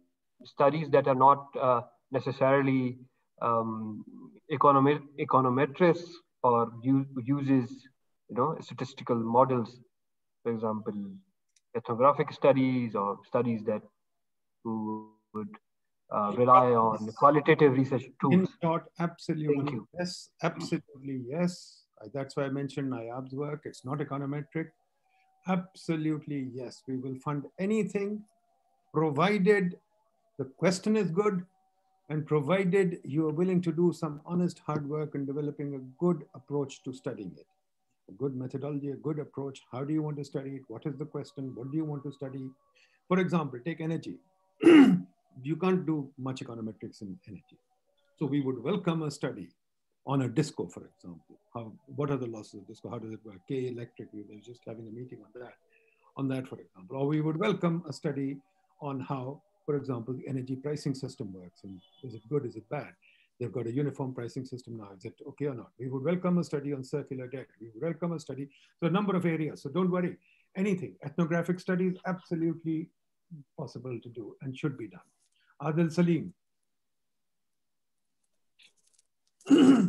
studies that are not uh, necessarily um, economet econometrics or uses you know, statistical models, for example, ethnographic studies or studies that would uh, rely on qualitative research tools. In short, absolutely Thank you. yes, absolutely yes. That's why I mentioned Nayab's work. It's not econometric. Absolutely yes. We will fund anything provided the question is good and provided you are willing to do some honest hard work in developing a good approach to studying it a good methodology, a good approach. How do you want to study it? What is the question? What do you want to study? For example, take energy. *clears throat* you can't do much econometrics in energy. So we would welcome a study on a disco, for example. How, what are the losses of disco? How does it work? K electric, we were just having a meeting on that, on that, for example. Or we would welcome a study on how, for example, the energy pricing system works. And is it good, is it bad? They've got a uniform pricing system now. Is it okay or not? We would welcome a study on circular debt. We would welcome a study. So a number of areas. So don't worry. Anything. Ethnographic studies, absolutely possible to do and should be done. Adil Salim.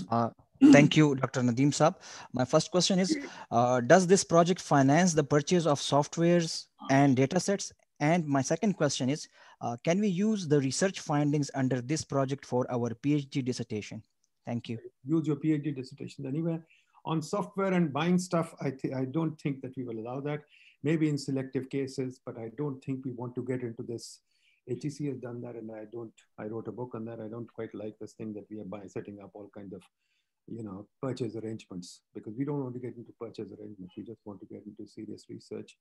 uh, thank you, Dr. Nadeem Saab. My first question is, uh, does this project finance the purchase of softwares and data sets? And my second question is, uh, can we use the research findings under this project for our PhD dissertation? Thank you. Use your PhD dissertation anywhere. On software and buying stuff, I, I don't think that we will allow that. maybe in selective cases, but I don't think we want to get into this. HEC has done that, and I don't. I wrote a book on that. I don't quite like this thing that we are by setting up all kinds of, you know, purchase arrangements because we don't want to get into purchase arrangements. We just want to get into serious research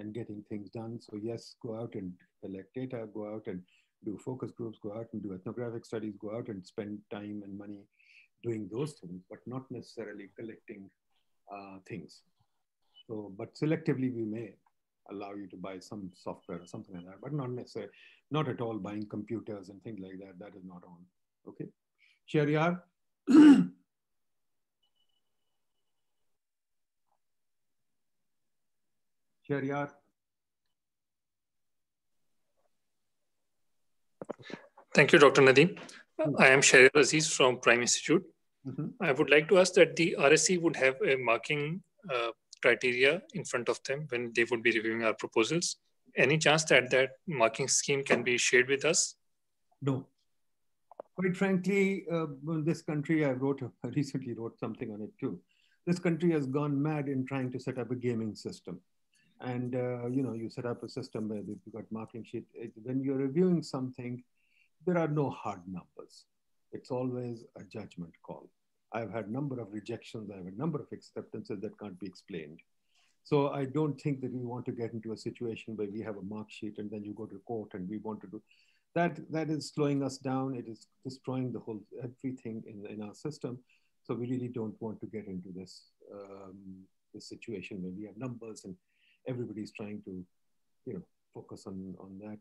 and getting things done. So yes, go out and collect data, go out and do focus groups, go out and do ethnographic studies, go out and spend time and money doing those things, but not necessarily collecting uh, things. So, but selectively we may allow you to buy some software or something like that, but not necessarily, not at all buying computers and things like that. That is not on. Okay. Shariar. Shariar. Thank you, Dr. Nadeem. I am Shahriar Aziz from Prime Institute. Mm -hmm. I would like to ask that the RSC would have a marking uh, criteria in front of them when they would be reviewing our proposals. Any chance that that marking scheme can be shared with us? No. Quite frankly, uh, this country, I wrote, *laughs* I recently wrote something on it too. This country has gone mad in trying to set up a gaming system. And, uh, you know, you set up a system where you've got marking sheet. When you're reviewing something, there are no hard numbers. It's always a judgment call. I've had number of rejections. I've a number of acceptances that can't be explained. So I don't think that we want to get into a situation where we have a mark sheet and then you go to court and we want to do that. That is slowing us down. It is destroying the whole everything in, in our system. So we really don't want to get into this um, this situation where we have numbers and everybody's trying to, you know, focus on on that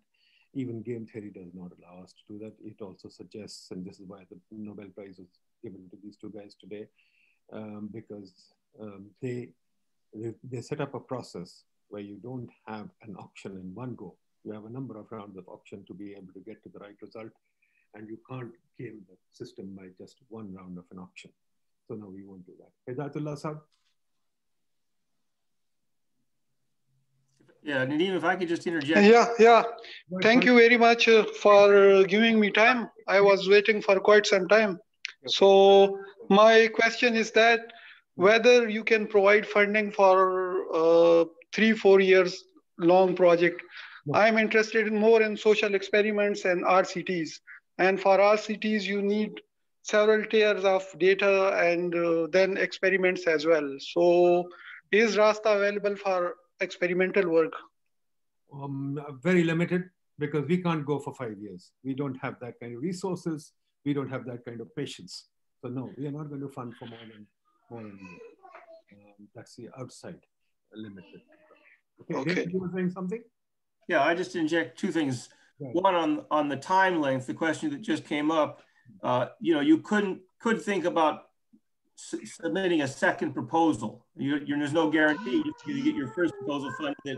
even game theory does not allow us to do that. It also suggests, and this is why the Nobel Prize was given to these two guys today, um, because um, they, they, they set up a process where you don't have an auction in one go. You have a number of rounds of auction to be able to get to the right result, and you can't game the system by just one round of an auction. So no, we won't do that. Hidayatullah Saab? Yeah, Nadeem, if I could just interject. Yeah, yeah. Thank you very much uh, for giving me time. I was waiting for quite some time. So my question is that whether you can provide funding for uh, three, four years long project. I'm interested in more in social experiments and RCTs. And for RCTs, you need several tiers of data and uh, then experiments as well. So is Rasta available for experimental work? Um, very limited because we can't go for five years. We don't have that kind of resources. We don't have that kind of patience. So no, we are not going to fund for more than more than um, that's the outside limited. Okay, okay. David, you were saying something? Yeah, I just inject two things. Right. One on on the time length, the question that just came up. Uh, you know, you couldn't could think about submitting a second proposal. You, there's no guarantee you get your first proposal funded that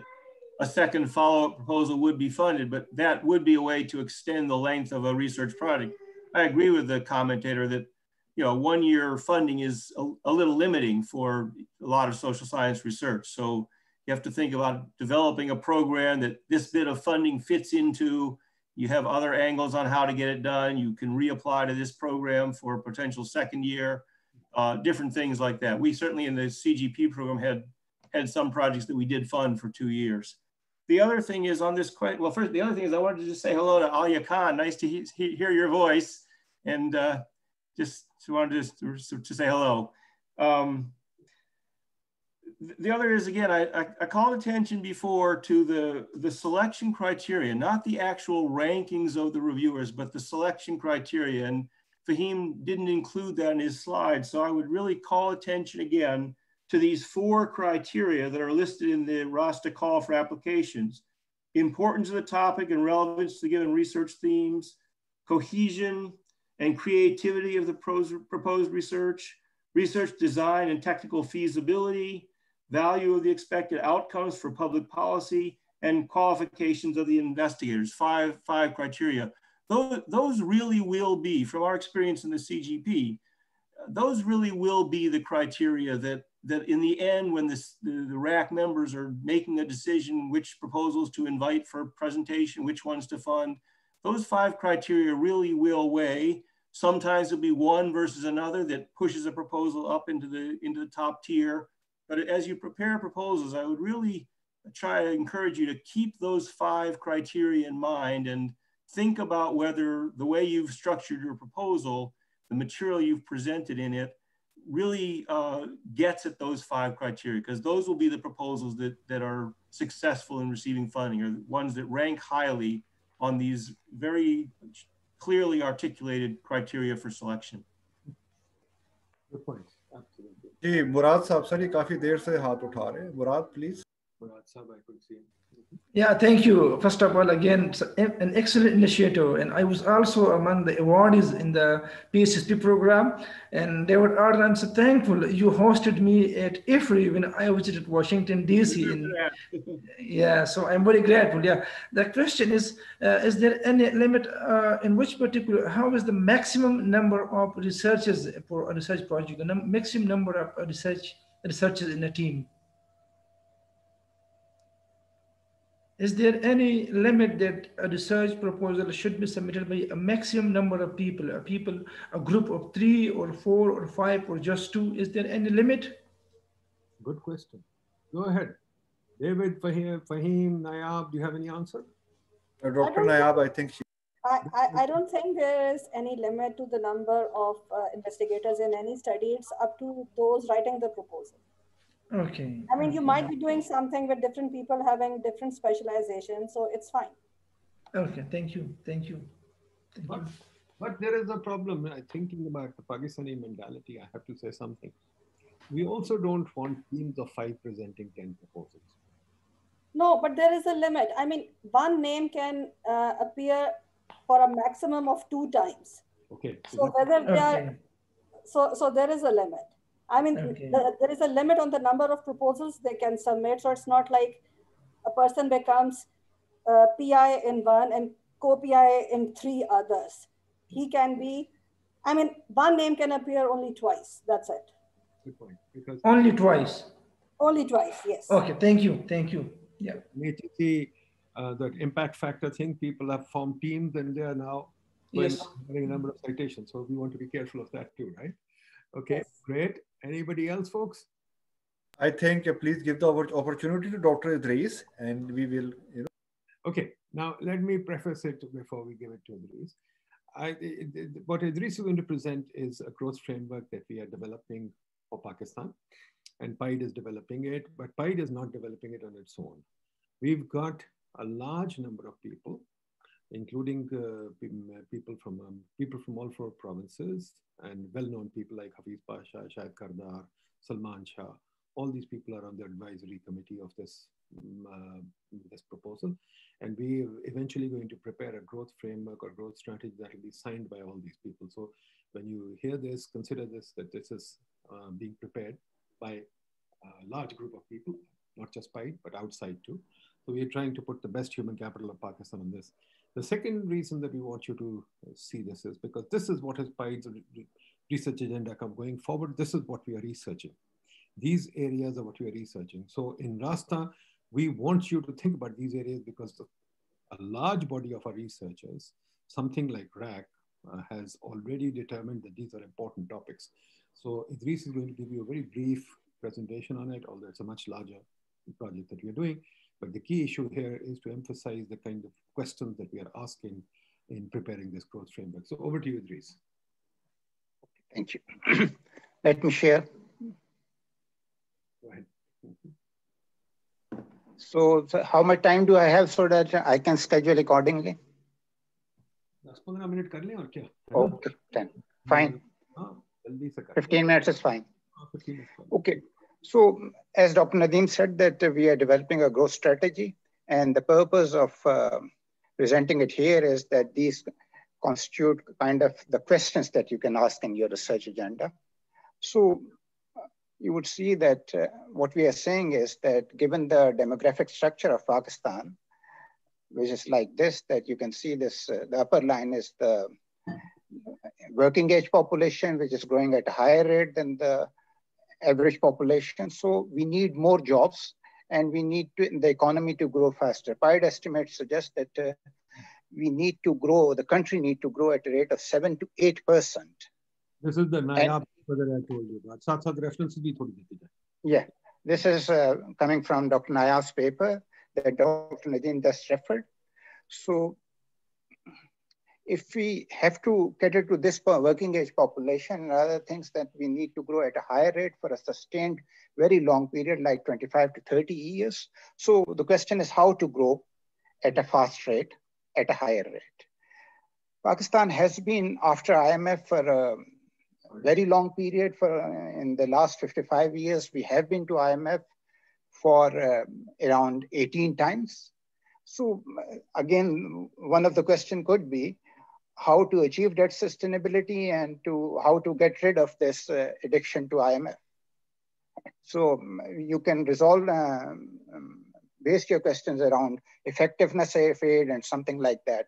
a second follow-up proposal would be funded, but that would be a way to extend the length of a research project. I agree with the commentator that you know one year funding is a, a little limiting for a lot of social science research. So you have to think about developing a program that this bit of funding fits into. You have other angles on how to get it done. You can reapply to this program for a potential second year uh, different things like that. We certainly in the CGP program had had some projects that we did fund for two years. The other thing is on this question, well, first, the other thing is I wanted to just say hello to Alia Khan. Nice to he hear your voice and uh, just wanted to, to, to say hello. Um, the other is again, I, I, I, called attention before to the, the selection criteria, not the actual rankings of the reviewers, but the selection criteria. And Fahim didn't include that in his slide. So I would really call attention again to these four criteria that are listed in the RASTA call for applications. Importance of the topic and relevance to the given research themes, cohesion and creativity of the proposed research, research design and technical feasibility, value of the expected outcomes for public policy, and qualifications of the investigators, five, five criteria those, those really will be, from our experience in the CGP, those really will be the criteria that, that in the end, when this, the, the RAC members are making a decision which proposals to invite for presentation, which ones to fund, those five criteria really will weigh. Sometimes it'll be one versus another that pushes a proposal up into the, into the top tier. But as you prepare proposals, I would really try to encourage you to keep those five criteria in mind and think about whether the way you've structured your proposal, the material you've presented in it, really uh, gets at those five criteria, because those will be the proposals that, that are successful in receiving funding, or ones that rank highly on these very clearly articulated criteria for selection. Good point. Absolutely. जी मुराद साहब sir ये काफी देर से हाथ उठा रहे हैं मुराद please Murad Sahab, I could see. yeah, thank you. First of all, again, an excellent initiative. And I was also among the awardees in the PSSP program. And David Orden, I'm so thankful you hosted me at IFPRI when I visited Washington, D.C. In, *laughs* yeah, so I'm very grateful. Yeah. The question is, uh, is there any limit uh, in which particular, how is the maximum number of researchers for a research project, the num maximum number of research researchers in a team? Is there any limit that a research proposal should be submitted by a maximum number of people, a people, a group of three or four or five or just two? Is there any limit? Good question. Go ahead. David, Fahim, Fahim Nayab, do you have any answer? Uh, Dr. Nayab, I think she. I, I, I, don't think there is any limit to the number of uh, investigators in any study. It's up to those writing the proposal. Okay. I mean, you might be doing something with different people having different specialization, so it's fine. Okay, thank you, thank you. Thank but, you. but there is a problem. I thinking about the Pakistani mentality. I have to say something. We also don't want teams of five presenting ten proposals. No, but there is a limit. I mean, one name can uh, appear for a maximum of two times. Okay. So whether they are, so so there is a limit. I mean, okay. the, there is a limit on the number of proposals they can submit. So it's not like a person becomes a PI in one and co-PI in three others. He can be, I mean, one name can appear only twice. That's it. Good point. Because only twice. Only twice, yes. Okay, thank you. Thank you. Yeah. HEC, uh, the impact factor thing, people have formed teams and they are now yes. having a number of citations. So we want to be careful of that too, right? Okay, yes. great. Anybody else, folks? I think uh, please give the opportunity to Dr. Idrees and we will, you know. Okay, now let me preface it before we give it to Idrees. I, what Idrees is going to present is a growth framework that we are developing for Pakistan and PIDE is developing it, but PIDE is not developing it on its own. We've got a large number of people, including uh, people from um, people from all four provinces, and well-known people like Hafiz Pasha, Shahid Kardar, Salman Shah. All these people are on the advisory committee of this, um, uh, this proposal. And we are eventually going to prepare a growth framework or growth strategy that will be signed by all these people. So when you hear this, consider this, that this is uh, being prepared by a large group of people, not just PIDE, but outside too. So we are trying to put the best human capital of Pakistan on this. The second reason that we want you to see this is because this is what is PIDE's research agenda come going forward. This is what we are researching. These areas are what we are researching. So in Rasta, we want you to think about these areas because a large body of our researchers, something like RAC, uh, has already determined that these are important topics. So Idrees is going to give you a very brief presentation on it, although it's a much larger project that we're doing. But the key issue here is to emphasize the kind of questions that we are asking in preparing this growth framework. So over to you, Idrees. Thank you. *clears throat* Let me share. Go ahead. So, so, how much time do I have so that I can schedule accordingly? Okay, 10. Fine. 15 minutes is fine. Okay. So as Dr. Nadeem said that we are developing a growth strategy and the purpose of uh, presenting it here is that these constitute kind of the questions that you can ask in your research agenda. So you would see that uh, what we are saying is that given the demographic structure of Pakistan, which is like this, that you can see this, uh, the upper line is the working age population, which is growing at a higher rate than the average population. So we need more jobs and we need to, the economy to grow faster. PIDE estimates suggest that uh, we need to grow, the country need to grow at a rate of 7 to 8%. This is the Nayab that I told you about. Yeah, this is uh, coming from Dr. Nayab's paper that Dr. Nadeem just referred. So if we have to cater to this working age population and other things that we need to grow at a higher rate for a sustained very long period like 25 to 30 years. So the question is how to grow at a fast rate, at a higher rate. Pakistan has been after IMF for a very long period for in the last 55 years, we have been to IMF for uh, around 18 times. So again, one of the question could be how to achieve debt sustainability and to how to get rid of this uh, addiction to IMF. So um, you can resolve, um, um, base your questions around effectiveness of aid and something like that.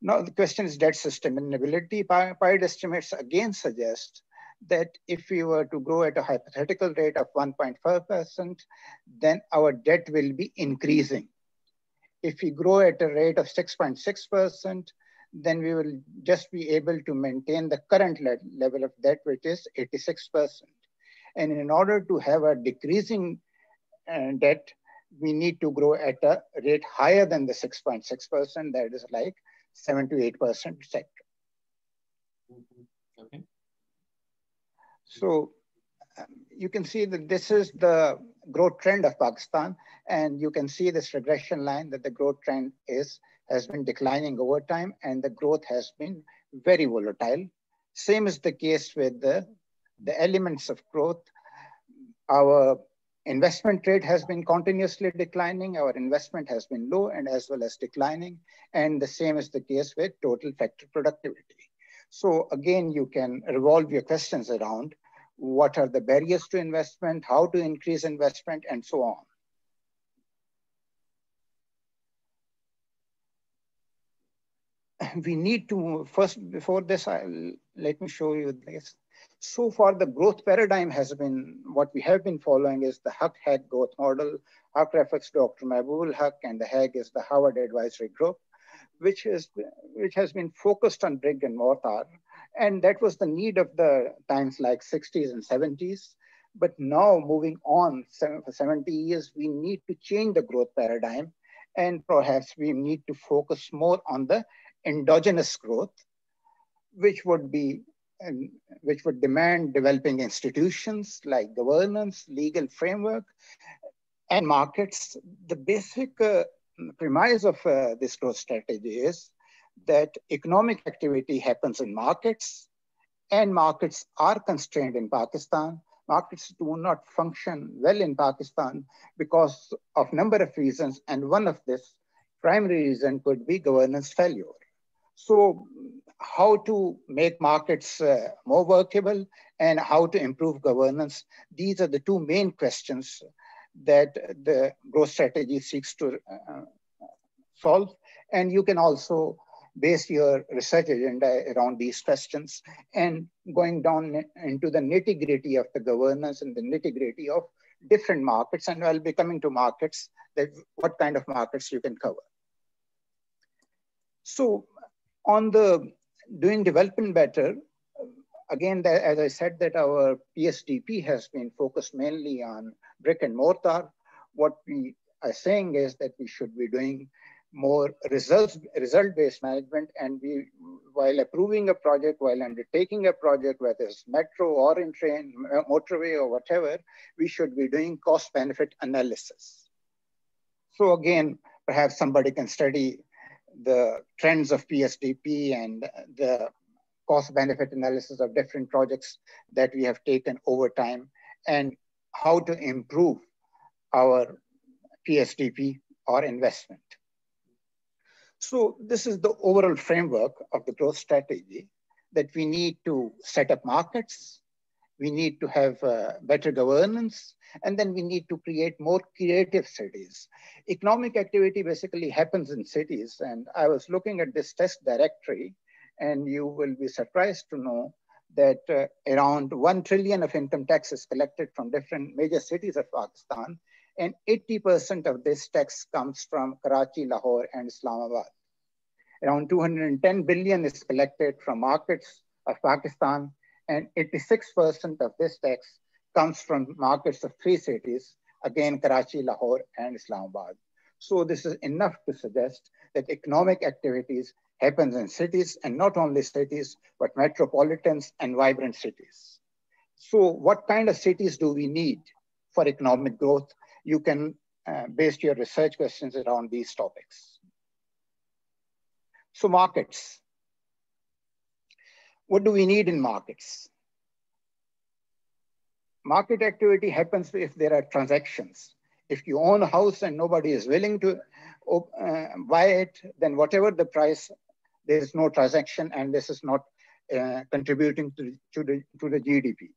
Now the question is debt sustainability. PIDE estimates again suggest that if we were to grow at a hypothetical rate of 1.5%, then our debt will be increasing. If we grow at a rate of 6.6%, then we will just be able to maintain the current le level of debt, which is 86%. And in order to have a decreasing uh, debt, we need to grow at a rate higher than the 6.6%, that is like 7 to 8% sector. Okay. So um, you can see that this is the growth trend of Pakistan, and you can see this regression line that the growth trend is has been declining over time, and the growth has been very volatile. Same is the case with the, the elements of growth. Our investment rate has been continuously declining. Our investment has been low and as well as declining. And the same is the case with total factor productivity. So again, you can revolve your questions around what are the barriers to investment, how to increase investment, and so on. *laughs* We need to, first, before this, I'll, let me show you this. So far, the growth paradigm has been, what we have been following is the Haq Hague growth model. Haq refers to Dr. Mahbub ul Haq, and the Hague is the Harvard Advisory Group, which, is, which has been focused on brick and mortar and that was the need of the times like 60s and 70s. But now moving on for 70 years, we need to change the growth paradigm. And perhaps we need to focus more on the endogenous growth, which would be and which would demand developing institutions like governance, legal framework, and markets. The basic uh, premise of uh, this growth strategy is that economic activity happens in markets and markets are constrained in Pakistan. Markets do not function well in Pakistan because of number of reasons. And one of this primary reason could be governance failure. So how to make markets uh, more workable and how to improve governance. These are the two main questions that the growth strategy seeks to uh, solve. And you can also base your research agenda around these questions and going down into the nitty gritty of the governance and the nitty gritty of different markets. And I'll be coming to markets, that what kind of markets you can cover. So on the doing development better, again, as I said that our PSDP has been focused mainly on brick and mortar. What we are saying is that we should be doing more results result-based management and we while approving a project while undertaking a project whether it's metro or in train motorway or whatever we should be doing cost benefit analysis so again perhaps somebody can study the trends of psdp and the cost benefit analysis of different projects that we have taken over time and how to improve our psdp or investment. So this is the overall framework of the growth strategy that we need to set up markets, we need to have uh, better governance, and then we need to create more creative cities. Economic activity basically happens in cities, and I was looking at this test directory, and you will be surprised to know that uh, around 1 trillion of income tax is collected from different major cities of Pakistan, and 80% of this tax comes from Karachi, Lahore, and Islamabad. Around 210 billion is collected from markets of Pakistan, and 86% of this tax comes from markets of three cities, again, Karachi, Lahore, and Islamabad. So this is enough to suggest that economic activities happens in cities and not only cities, but metropolitans and vibrant cities. So what kind of cities do we need for economic growth? You can uh, base your research questions around these topics. So markets. What do we need in markets? Market activity happens if there are transactions. If you own a house and nobody is willing to uh, buy it, then whatever the price, there is no transaction and this is not uh, contributing to, to, the, to the GDP.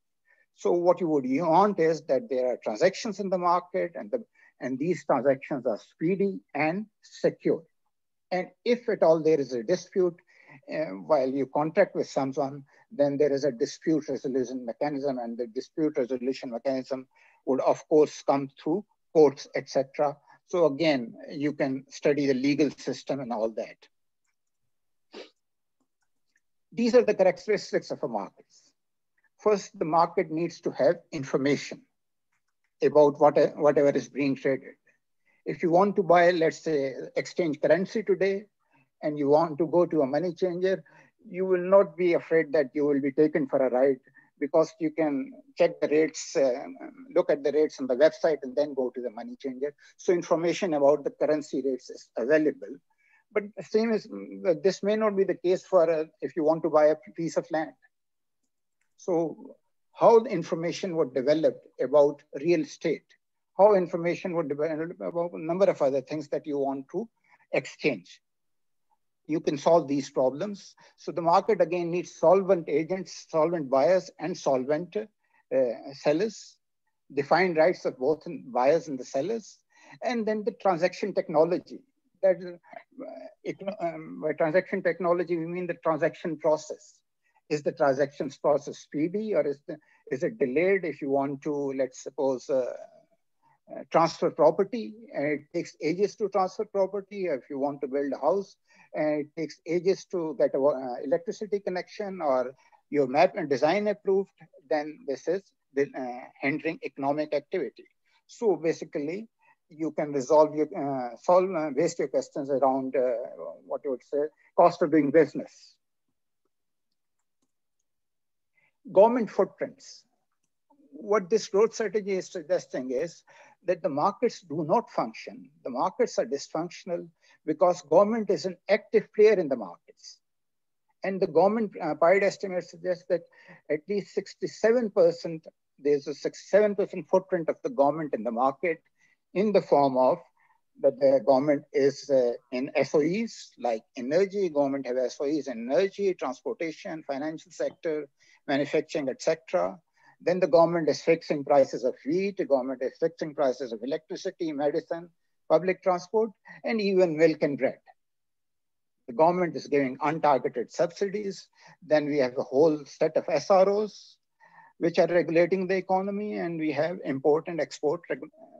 So what you would want is that there are transactions in the market and, the, and these transactions are speedy and secure. And if at all there is a dispute, Uh, while you contract with someone, then there is a dispute resolution mechanism and the dispute resolution mechanism would of course come through courts, etc. So again, you can study the legal system and all that. These are the characteristics of a market. First, the market needs to have information about what, whatever is being traded. If you want to buy, let's say, exchange currency today, and you want to go to a money changer, you will not be afraid that you will be taken for a ride because you can check the rates, uh, look at the rates on the website and then go to the money changer. So information about the currency rates is available. But the same is, this may not be the case for uh, if you want to buy a piece of land. So how the information would developed about real estate, how information would develop about a number of other things that you want to exchange you can solve these problems. So the market again needs solvent agents, solvent buyers and solvent uh, sellers, defined rights of both buyers and the sellers, and then the transaction technology. That uh, um, by transaction technology, we mean the transaction process. Is the transactions process speedy or is, the, is it delayed if you want to, let's suppose, uh, uh, transfer property and it takes ages to transfer property if you want to build a house and it takes ages to get a uh, electricity connection or your map and design approved then this is the, uh, hindering economic activity. So basically you can resolve your uh, solve uh, waste your questions around uh, what you would say cost of doing business. Government footprints. What this growth strategy is suggesting is that the markets do not function. The markets are dysfunctional because government is an active player in the markets. And the government, uh, PIDE estimate suggests that at least 67%, there's a 67% footprint of the government in the market in the form of that the government is uh, in SOEs like energy, government have SOEs in energy, transportation, financial sector, manufacturing, etc. Then the government is fixing prices of wheat, the government is fixing prices of electricity, medicine, public transport, and even milk and bread. The government is giving untargeted subsidies. Then we have a whole set of SROs, which are regulating the economy, and we have import and export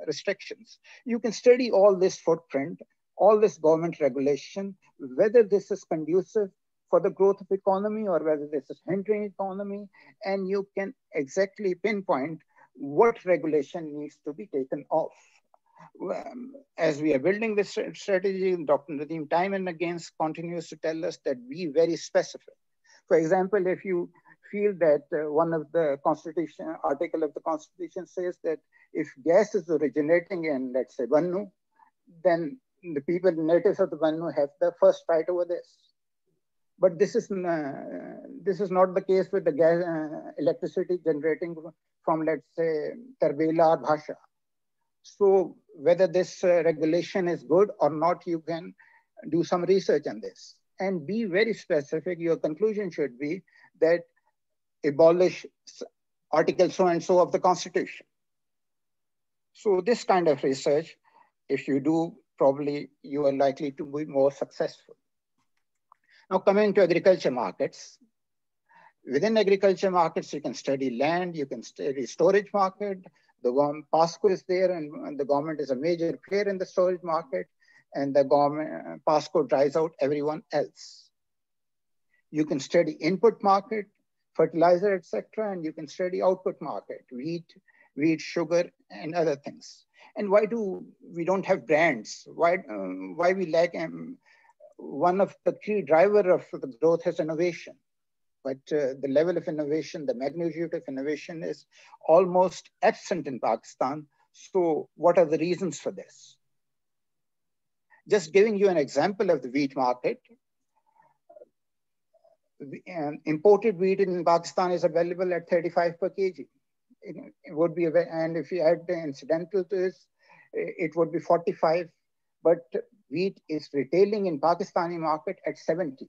restrictions. You can study all this footprint, all this government regulation, whether this is conducive for the growth of economy or whether this is hindering economy. And you can exactly pinpoint what regulation needs to be taken off. Um, as we are building this strategy, Dr. Nadeem time and again continues to tell us that be very specific. For example, if you feel that uh, one of the constitution article of the constitution says that if gas is originating in, let's say, Bannu, then the people natives of the Bannu have the first right over this. But this is uh, this is not the case with the gas uh, electricity generating from let's say Tarbela or Bhasha. So whether this uh, regulation is good or not, you can do some research on this and be very specific. Your conclusion should be that abolish article so and so of the constitution. So this kind of research, if you do, probably you are likely to be more successful. Now coming to agriculture markets, within agriculture markets, you can study land, you can study storage market. The PASSCO is there and the government is a major player in the storage market and the government, PASSCO drives out everyone else. You can study input market. fertilizer, etc. And you can study output market, wheat, wheat, sugar, and other things. And why do we don't have brands? Why, um, why we lack, um, one of the key driver of the growth is innovation. But uh, the level of innovation, the magnitude of innovation is almost absent in Pakistan. So what are the reasons for this? Just giving you an example of the wheat market, um, imported wheat in Pakistan is available at 35 per kg. It, would be, and if you add the incidental to this, it would be 45. But wheat is retailing in Pakistani market at 70.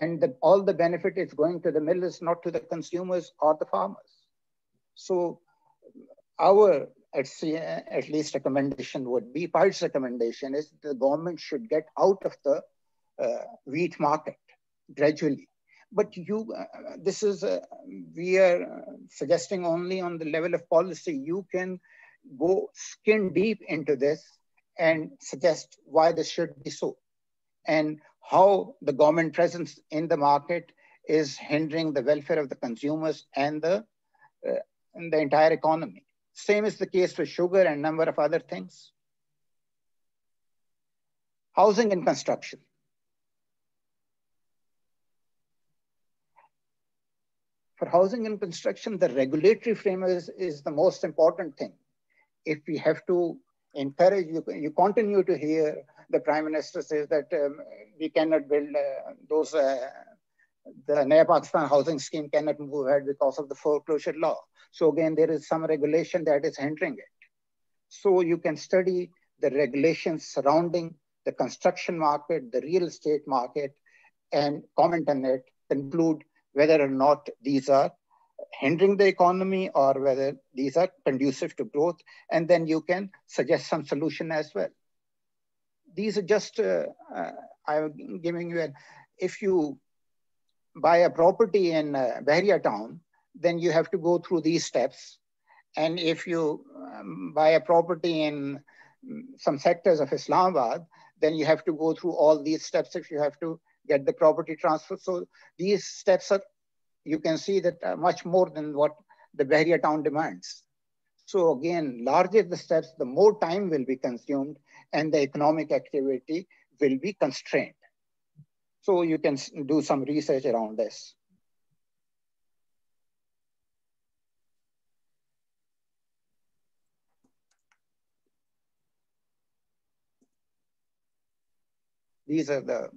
And the, all the benefit is going to the millers, not to the consumers or the farmers. So our at, least recommendation would be, PIDE's recommendation is the government should get out of the uh, wheat market gradually. But you, uh, this is, uh, we are suggesting only on the level of policy. You can go skin deep into this and suggest why this should be so and how the government presence in the market is hindering the welfare of the consumers and the, uh, and the entire economy. Same is the case for sugar and number of other things. Housing and construction. For housing and construction, the regulatory framework is, is the most important thing. If we have to encourage, you, you continue to hear the Prime Minister says that um, we cannot build uh, those, uh, the Naya Pakistan housing scheme cannot move ahead because of the foreclosure law. So again, there is some regulation that is hindering it. So you can study the regulations surrounding the construction market, the real estate market, and comment on it, conclude whether or not these are hindering the economy or whether these are conducive to growth. And then you can suggest some solution as well. These are just, uh, uh, I'm giving you an, if you buy a property in uh, Bahria town, then you have to go through these steps. And if you um, buy a property in mm, some sectors of Islamabad, then you have to go through all these steps if you have to get the property transfer. So these steps are, you can see that uh, much more than what the Bahria town demands. So again, larger the steps, the more time will be consumed and the economic activity will be constrained. So you can do some research around this. These are the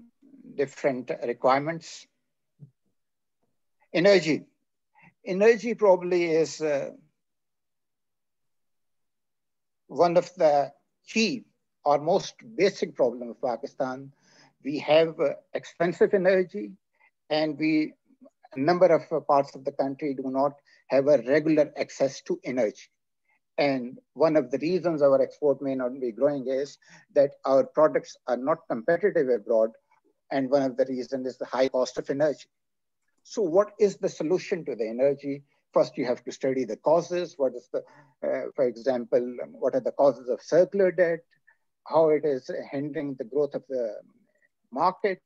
different requirements. Energy. Energy probably is uh, one of the key or most basic problem of Pakistan. We have uh, expensive energy and we, a number of uh, parts of the country do not have a regular access to energy. And one of the reasons our export may not be growing is that our products are not competitive abroad and one of the reasons is the high cost of energy. So what is the solution to the energy? First, you have to study the causes. What is the, uh, for example, um, what are the causes of circular debt? How it is hindering the growth of the market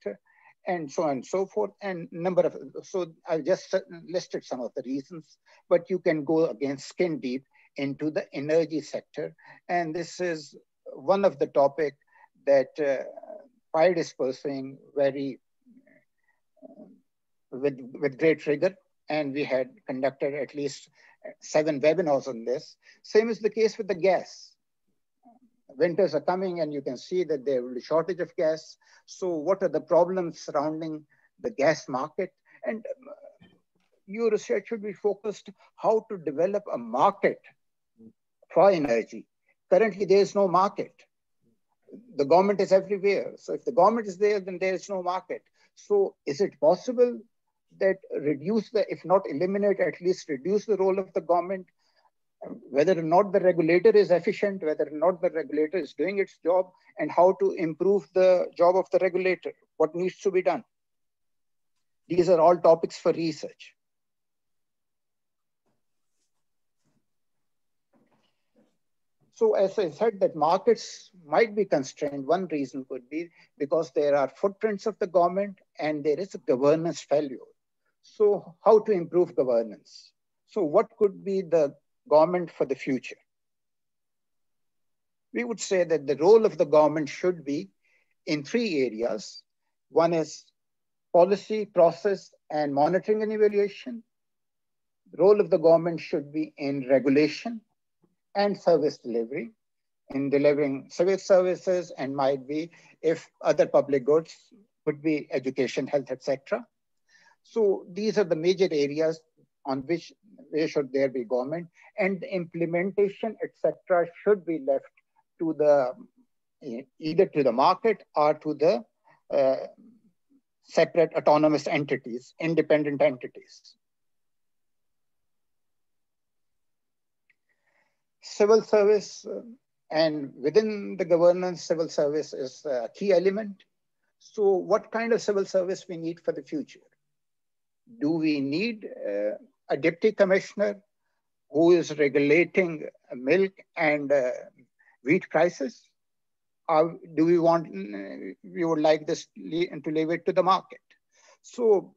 and so on and so forth and number of so i just listed some of the reasons but you can go again skin deep into the energy sector and this is one of the topic that uh, is pursuing very with, with great rigor. And we had conducted at least seven webinars on this. Same is the case with the gas. Winters are coming and you can see that there will be shortage of gas. So what are the problems surrounding the gas market? And uh, your research should be focused how to develop a market for energy. Currently, there is no market the government is everywhere. So if the government is there, then there is no market. So is it possible that reduce the, if not eliminate, at least reduce the role of the government, whether or not the regulator is efficient, whether or not the regulator is doing its job, and how to improve the job of the regulator, what needs to be done. These are all topics for research. So as I said, that markets might be constrained. One reason could be because there are footprints of the government and there is a governance failure. So how to improve governance? So what could be the government for the future? We would say that the role of the government should be in three areas. One is policy, process, and monitoring and evaluation. The role of the government should be in regulation and service delivery, in delivering civil services and might be if other public goods could be education, health, etc. So these are the major areas on which where should there be government and implementation, etc., should be left to the either to the market or to the uh, separate autonomous entities, independent entities. Civil service uh, and within the governance, civil service is a key element. So what kind of civil service we need for the future? Do we need uh, a deputy commissioner who is regulating milk and uh, wheat prices? Or do we want, we would like this to leave it to the market? So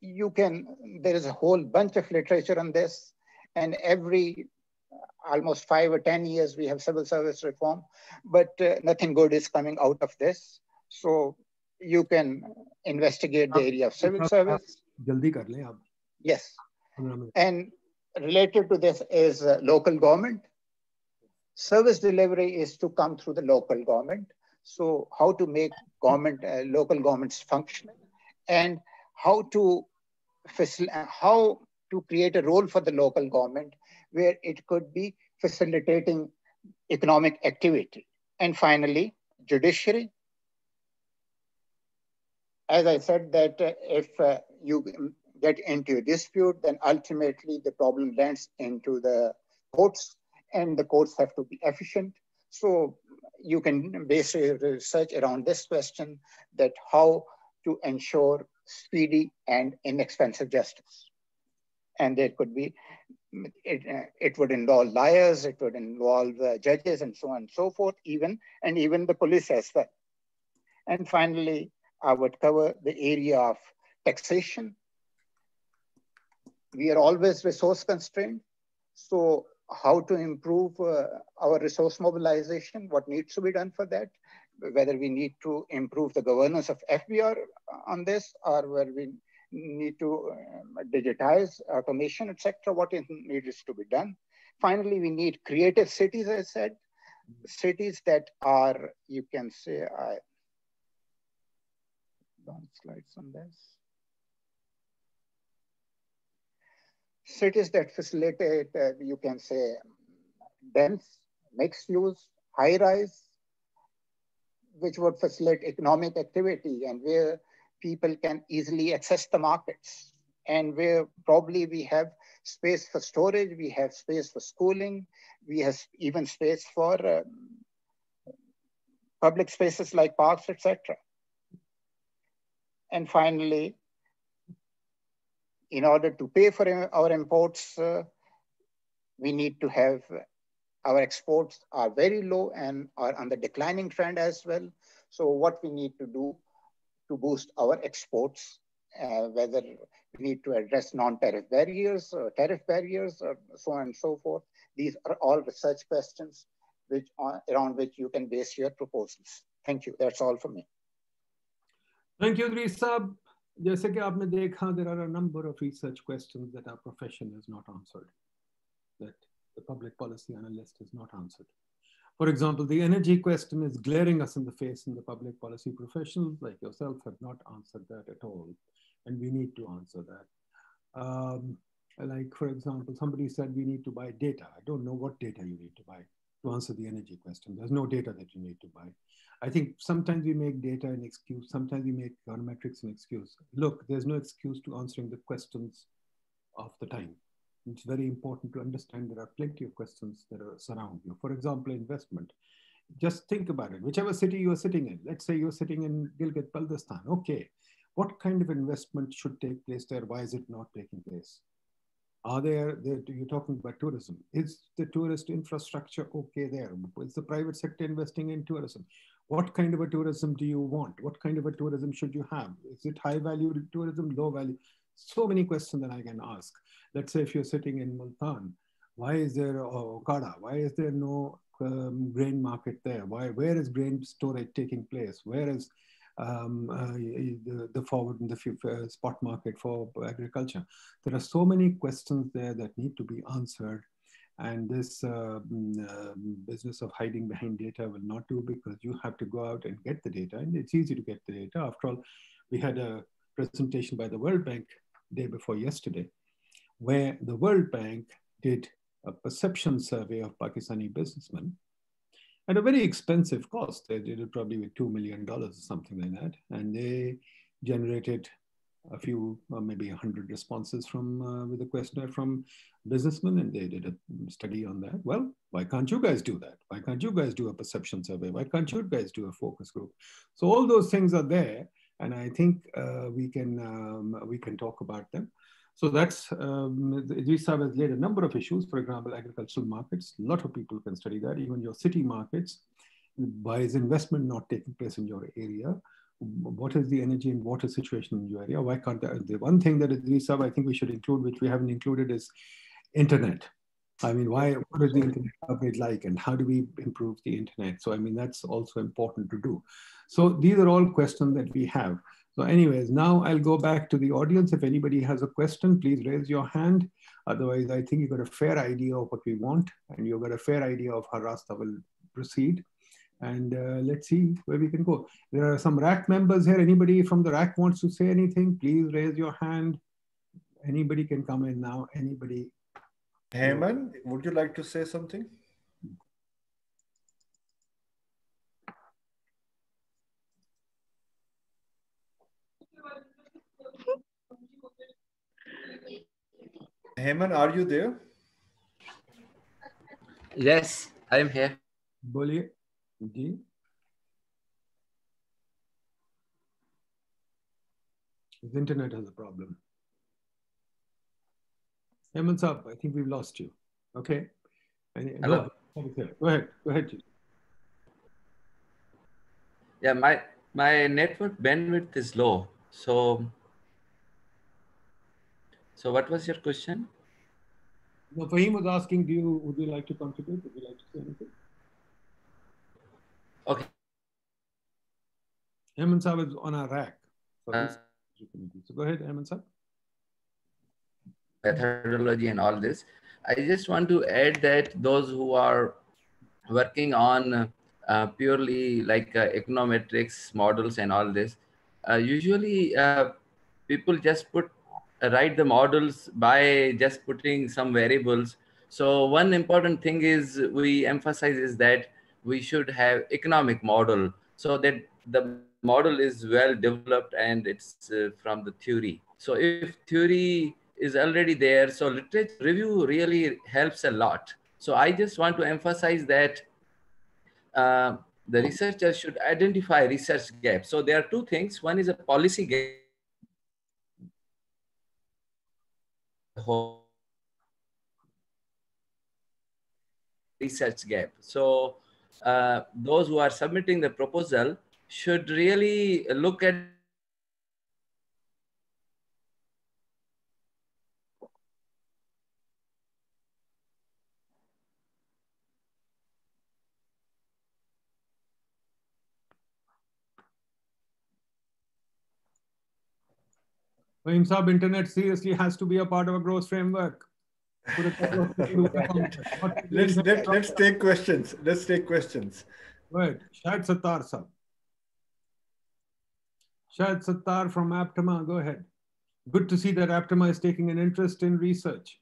you can, there is a whole bunch of literature on this and every almost five or 10 years we have civil service reform, but uh, nothing good is coming out of this. So you can investigate the area of civil service. Yes. And related to this is uh, local government. Service delivery is to come through the local government. So how to make government, uh, local governments functional and how to how to create a role for the local government where it could be facilitating economic activity. And finally, judiciary. As I said that uh, if uh, you get into a dispute, then ultimately the problem lands into the courts and the courts have to be efficient. So you can base research around this question that how to ensure speedy and inexpensive justice. And there could be, it, it would involve lawyers, it would involve uh, judges and so on and so forth, even, and even the police as well. And finally, I would cover the area of taxation we are always resource constrained. So how to improve uh, our resource mobilization, what needs to be done for that, whether we need to improve the governance of FBR on this or where we need to um, digitize automation, etc. what needs to be done. Finally, we need creative cities, I said, cities that are, you can say, I, don't slides on this. Cities that facilitate, uh, you can say, dense, mixed use, high rise, which would facilitate economic activity and where people can easily access the markets and where probably we have space for storage, we have space for schooling, we have even space for um, public spaces like parks, etc. And finally, in order to pay for our imports, uh, we need to have our exports are very low and are on the declining trend as well. So what we need to do to boost our exports, uh, whether we need to address non-tariff barriers or tariff barriers or so on and so forth. These are all research questions which are, around which you can base your proposals. Thank you. That's all for me. Thank you, Risa. जैसे कि आपने देखा there are a number of research questions that our profession has not answered that the public policy analyst has not answered for example the energy question is glaring us in the face in the public policy professionals like yourself have not answered that at all and we need to answer that um, like for example somebody said we need to buy data i don't know what data you need to buy to answer the energy question there's no data that you need to buy I think sometimes we make data an excuse, sometimes we make econometrics an excuse. Look, there's no excuse to answering the questions of the time. It's very important to understand there are plenty of questions that are surround you. For example, investment. Just think about it. Whichever city you're sitting in, let's say you're sitting in Gilgit Baltistan. Okay, what kind of investment should take place there? Why is it not taking place? Are there, you're talking about tourism. Is the tourist infrastructure okay there? Is the private sector investing in tourism? What kind of a tourism do you want? What kind of a tourism should you have? Is it high value tourism, low value? so many questions that I can ask. Let's say if you're sitting in Multan, why is there Okada? Why is there no um, grain market there? Why? Where is grain storage taking place? Where is um, uh, the, the forward and the uh, spot market for agriculture? There are so many questions there that need to be answered. And this uh, business of hiding behind data will not do because you have to go out and get the data. And it's easy to get the data. After all, we had a presentation by the World Bank day before yesterday, where the World Bank did a perception survey of Pakistani businessmen at a very expensive cost. They did it probably with $2 million or something like that. And they generated a few, or maybe 100 responses from uh, with a questionnaire from businessmen, and they did a study on that. Well, why can't you guys do that? Why can't you guys do a perception survey? Why can't you guys do a focus group? So all those things are there, and I think uh, we can um, we can talk about them. So that's, um, GSAB has laid a number of issues, for example, agricultural markets. A lot of people can study that, even your city markets. Why is investment not taking place in your area? What is the energy and water situation in your area? Why can't that? The one thing that GSAB I think we should include, which we haven't included, is internet. I mean, why, what is the internet like and how do we improve the internet? So, I mean, that's also important to do. So these are all questions that we have. So anyways, now I'll go back to the audience. If anybody has a question, please raise your hand. Otherwise, I think you've got a fair idea of what we want and you've got a fair idea of how Rasta will proceed. And uh, let's see where we can go. There are some RAC members here. Anybody from the RAC wants to say anything, please raise your hand. Anybody can come in now. Anybody. Heyman, would you like to say something? Heyman, are you there? Yes, I am here. बोलिए जी His internet has a problem. Heyman Saab, I think we've lost you. Okay. Hello. Go ahead. Go ahead. Go ahead. Yeah, my my network bandwidth is low, so so what was your question? No, Fahim was asking, do you would you like to contribute? Would you like to say anything? Okay. Hemant Saab is on our RAC. Uh, so go ahead, Hemant Saab. Methodology and all this. I just want to add that those who are working on uh, purely like uh, econometrics models and all this, uh, usually uh, people just put write the models by just putting some variables. So one important thing is we emphasize is that we should have economic model so that the model is well developed and it's uh, from the theory. So if theory is already there, so literature review really helps a lot. So I just want to emphasize that uh, the researcher should identify research gaps. So there are two things. One is a policy gap whole research gap. So uh, those who are submitting the proposal should really look at Fahim Saab, internet seriously has to be a part of a growth framework. *laughs* *laughs* let's, let, let's take questions. Let's take questions. Right. Shahid Sattar sir. Shahid Sattar from APTMA, go ahead. Good to see that APTMA is taking an interest in research.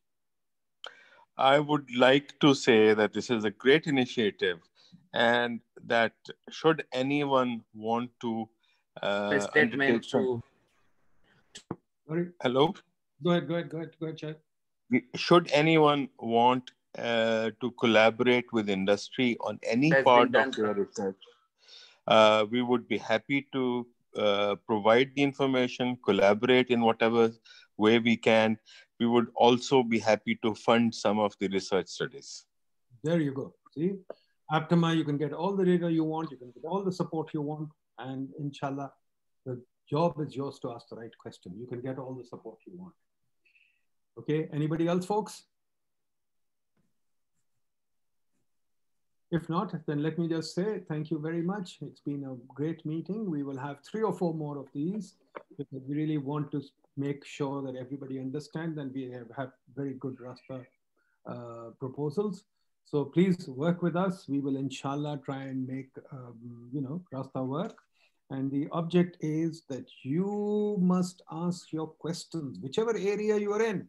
I would like to say that this is a great initiative and that should anyone want to uh, statement to Sorry? Hello? Go ahead, go ahead, go ahead, go ahead, Chad. Should anyone want uh, to collaborate with industry on any part of their research, uh, we would be happy to uh, provide the information, collaborate in whatever way we can. We would also be happy to fund some of the research studies. There you go. See, APTMA, you can get all the data you want, you can get all the support you want, and inshallah, the job is yours to ask the right question. You can get all the support you want. Okay, anybody else, folks? If not, then let me just say thank you very much. It's been a great meeting. We will have three or four more of these because we really want to make sure that everybody understands and we have, have very good Rasta uh, proposals. So please work with us. We will inshallah try and make, um, you know, Rasta work. And the object is that you must ask your questions, whichever area you are in.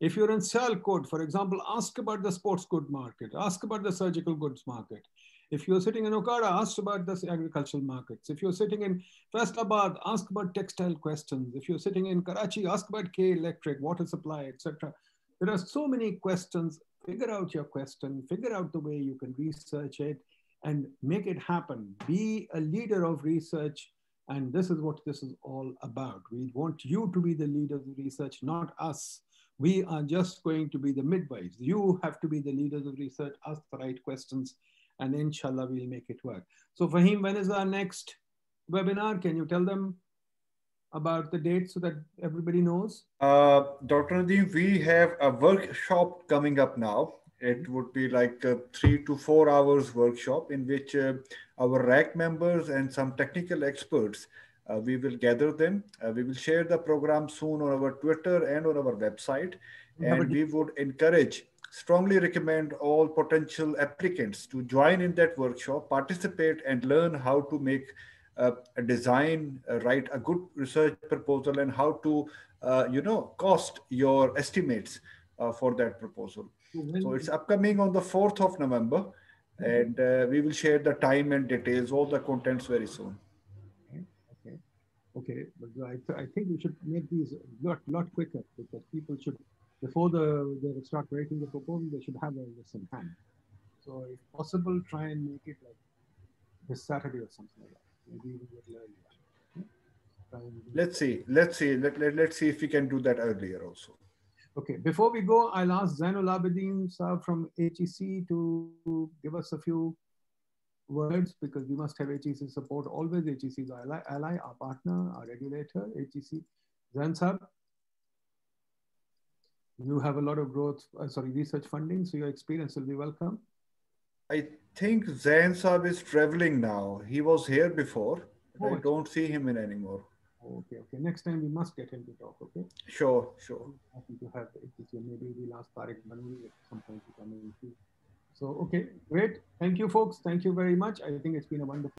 If you're in Sialkot, for example, ask about the sports good market, ask about the surgical goods market. If you're sitting in Okara, ask about the agricultural markets. If you're sitting in Faisalabad, ask about textile questions. If you're sitting in Karachi, ask about K electric, water supply, etc. There are so many questions. Figure out your question, figure out the way you can research it and make it happen. Be a leader of research. And this is what this is all about. We want you to be the leader of the research, not us. We are just going to be the midwives. You have to be the leaders of research, ask the right questions, and inshallah, we'll make it work. So Fahim, when is our next webinar? Can you tell them about the date so that everybody knows? Uh, Dr. Nadeem, we have a workshop coming up now. It would be like a three to four hours workshop in which uh, our RAC members and some technical experts uh, we will gather them. Uh, we will share the program soon on our Twitter and on our website. And we would encourage, strongly recommend all potential applicants to join in that workshop, participate and learn how to make uh, a design, uh, write a good research proposal and how to, uh, you know, cost your estimates uh, for that proposal. So it's upcoming on the 4th of November and uh, we will share the time and details, all the contents very soon. Okay, okay, but I, th I think we should make these a lot, lot quicker because people should, before the they start writing the proposal, they should have all this in hand. So if possible, try and make it like this Saturday or something like that. Maybe even a little earlier. Let's see, let's see, let, let, let's see if we can do that earlier also. Okay, before we go, I'll ask Zainul Abidin sir from HEC to give us a few words because we must have HEC support. Always HEC is our ally, ally, our partner, our regulator, HEC. Zansab, you have a lot of growth, uh, sorry, research funding, so your experience will be welcome. I think Zansab is traveling now. He was here before. Oh, I don't see him in anymore. Okay, okay. Next time we must get him to talk, okay? Sure, sure. Happy to have HEC. Maybe we'll ask Tariq Banuri at some point to come in. So, okay, great. Thank you, folks. Thank you very much. I think it's been a wonderful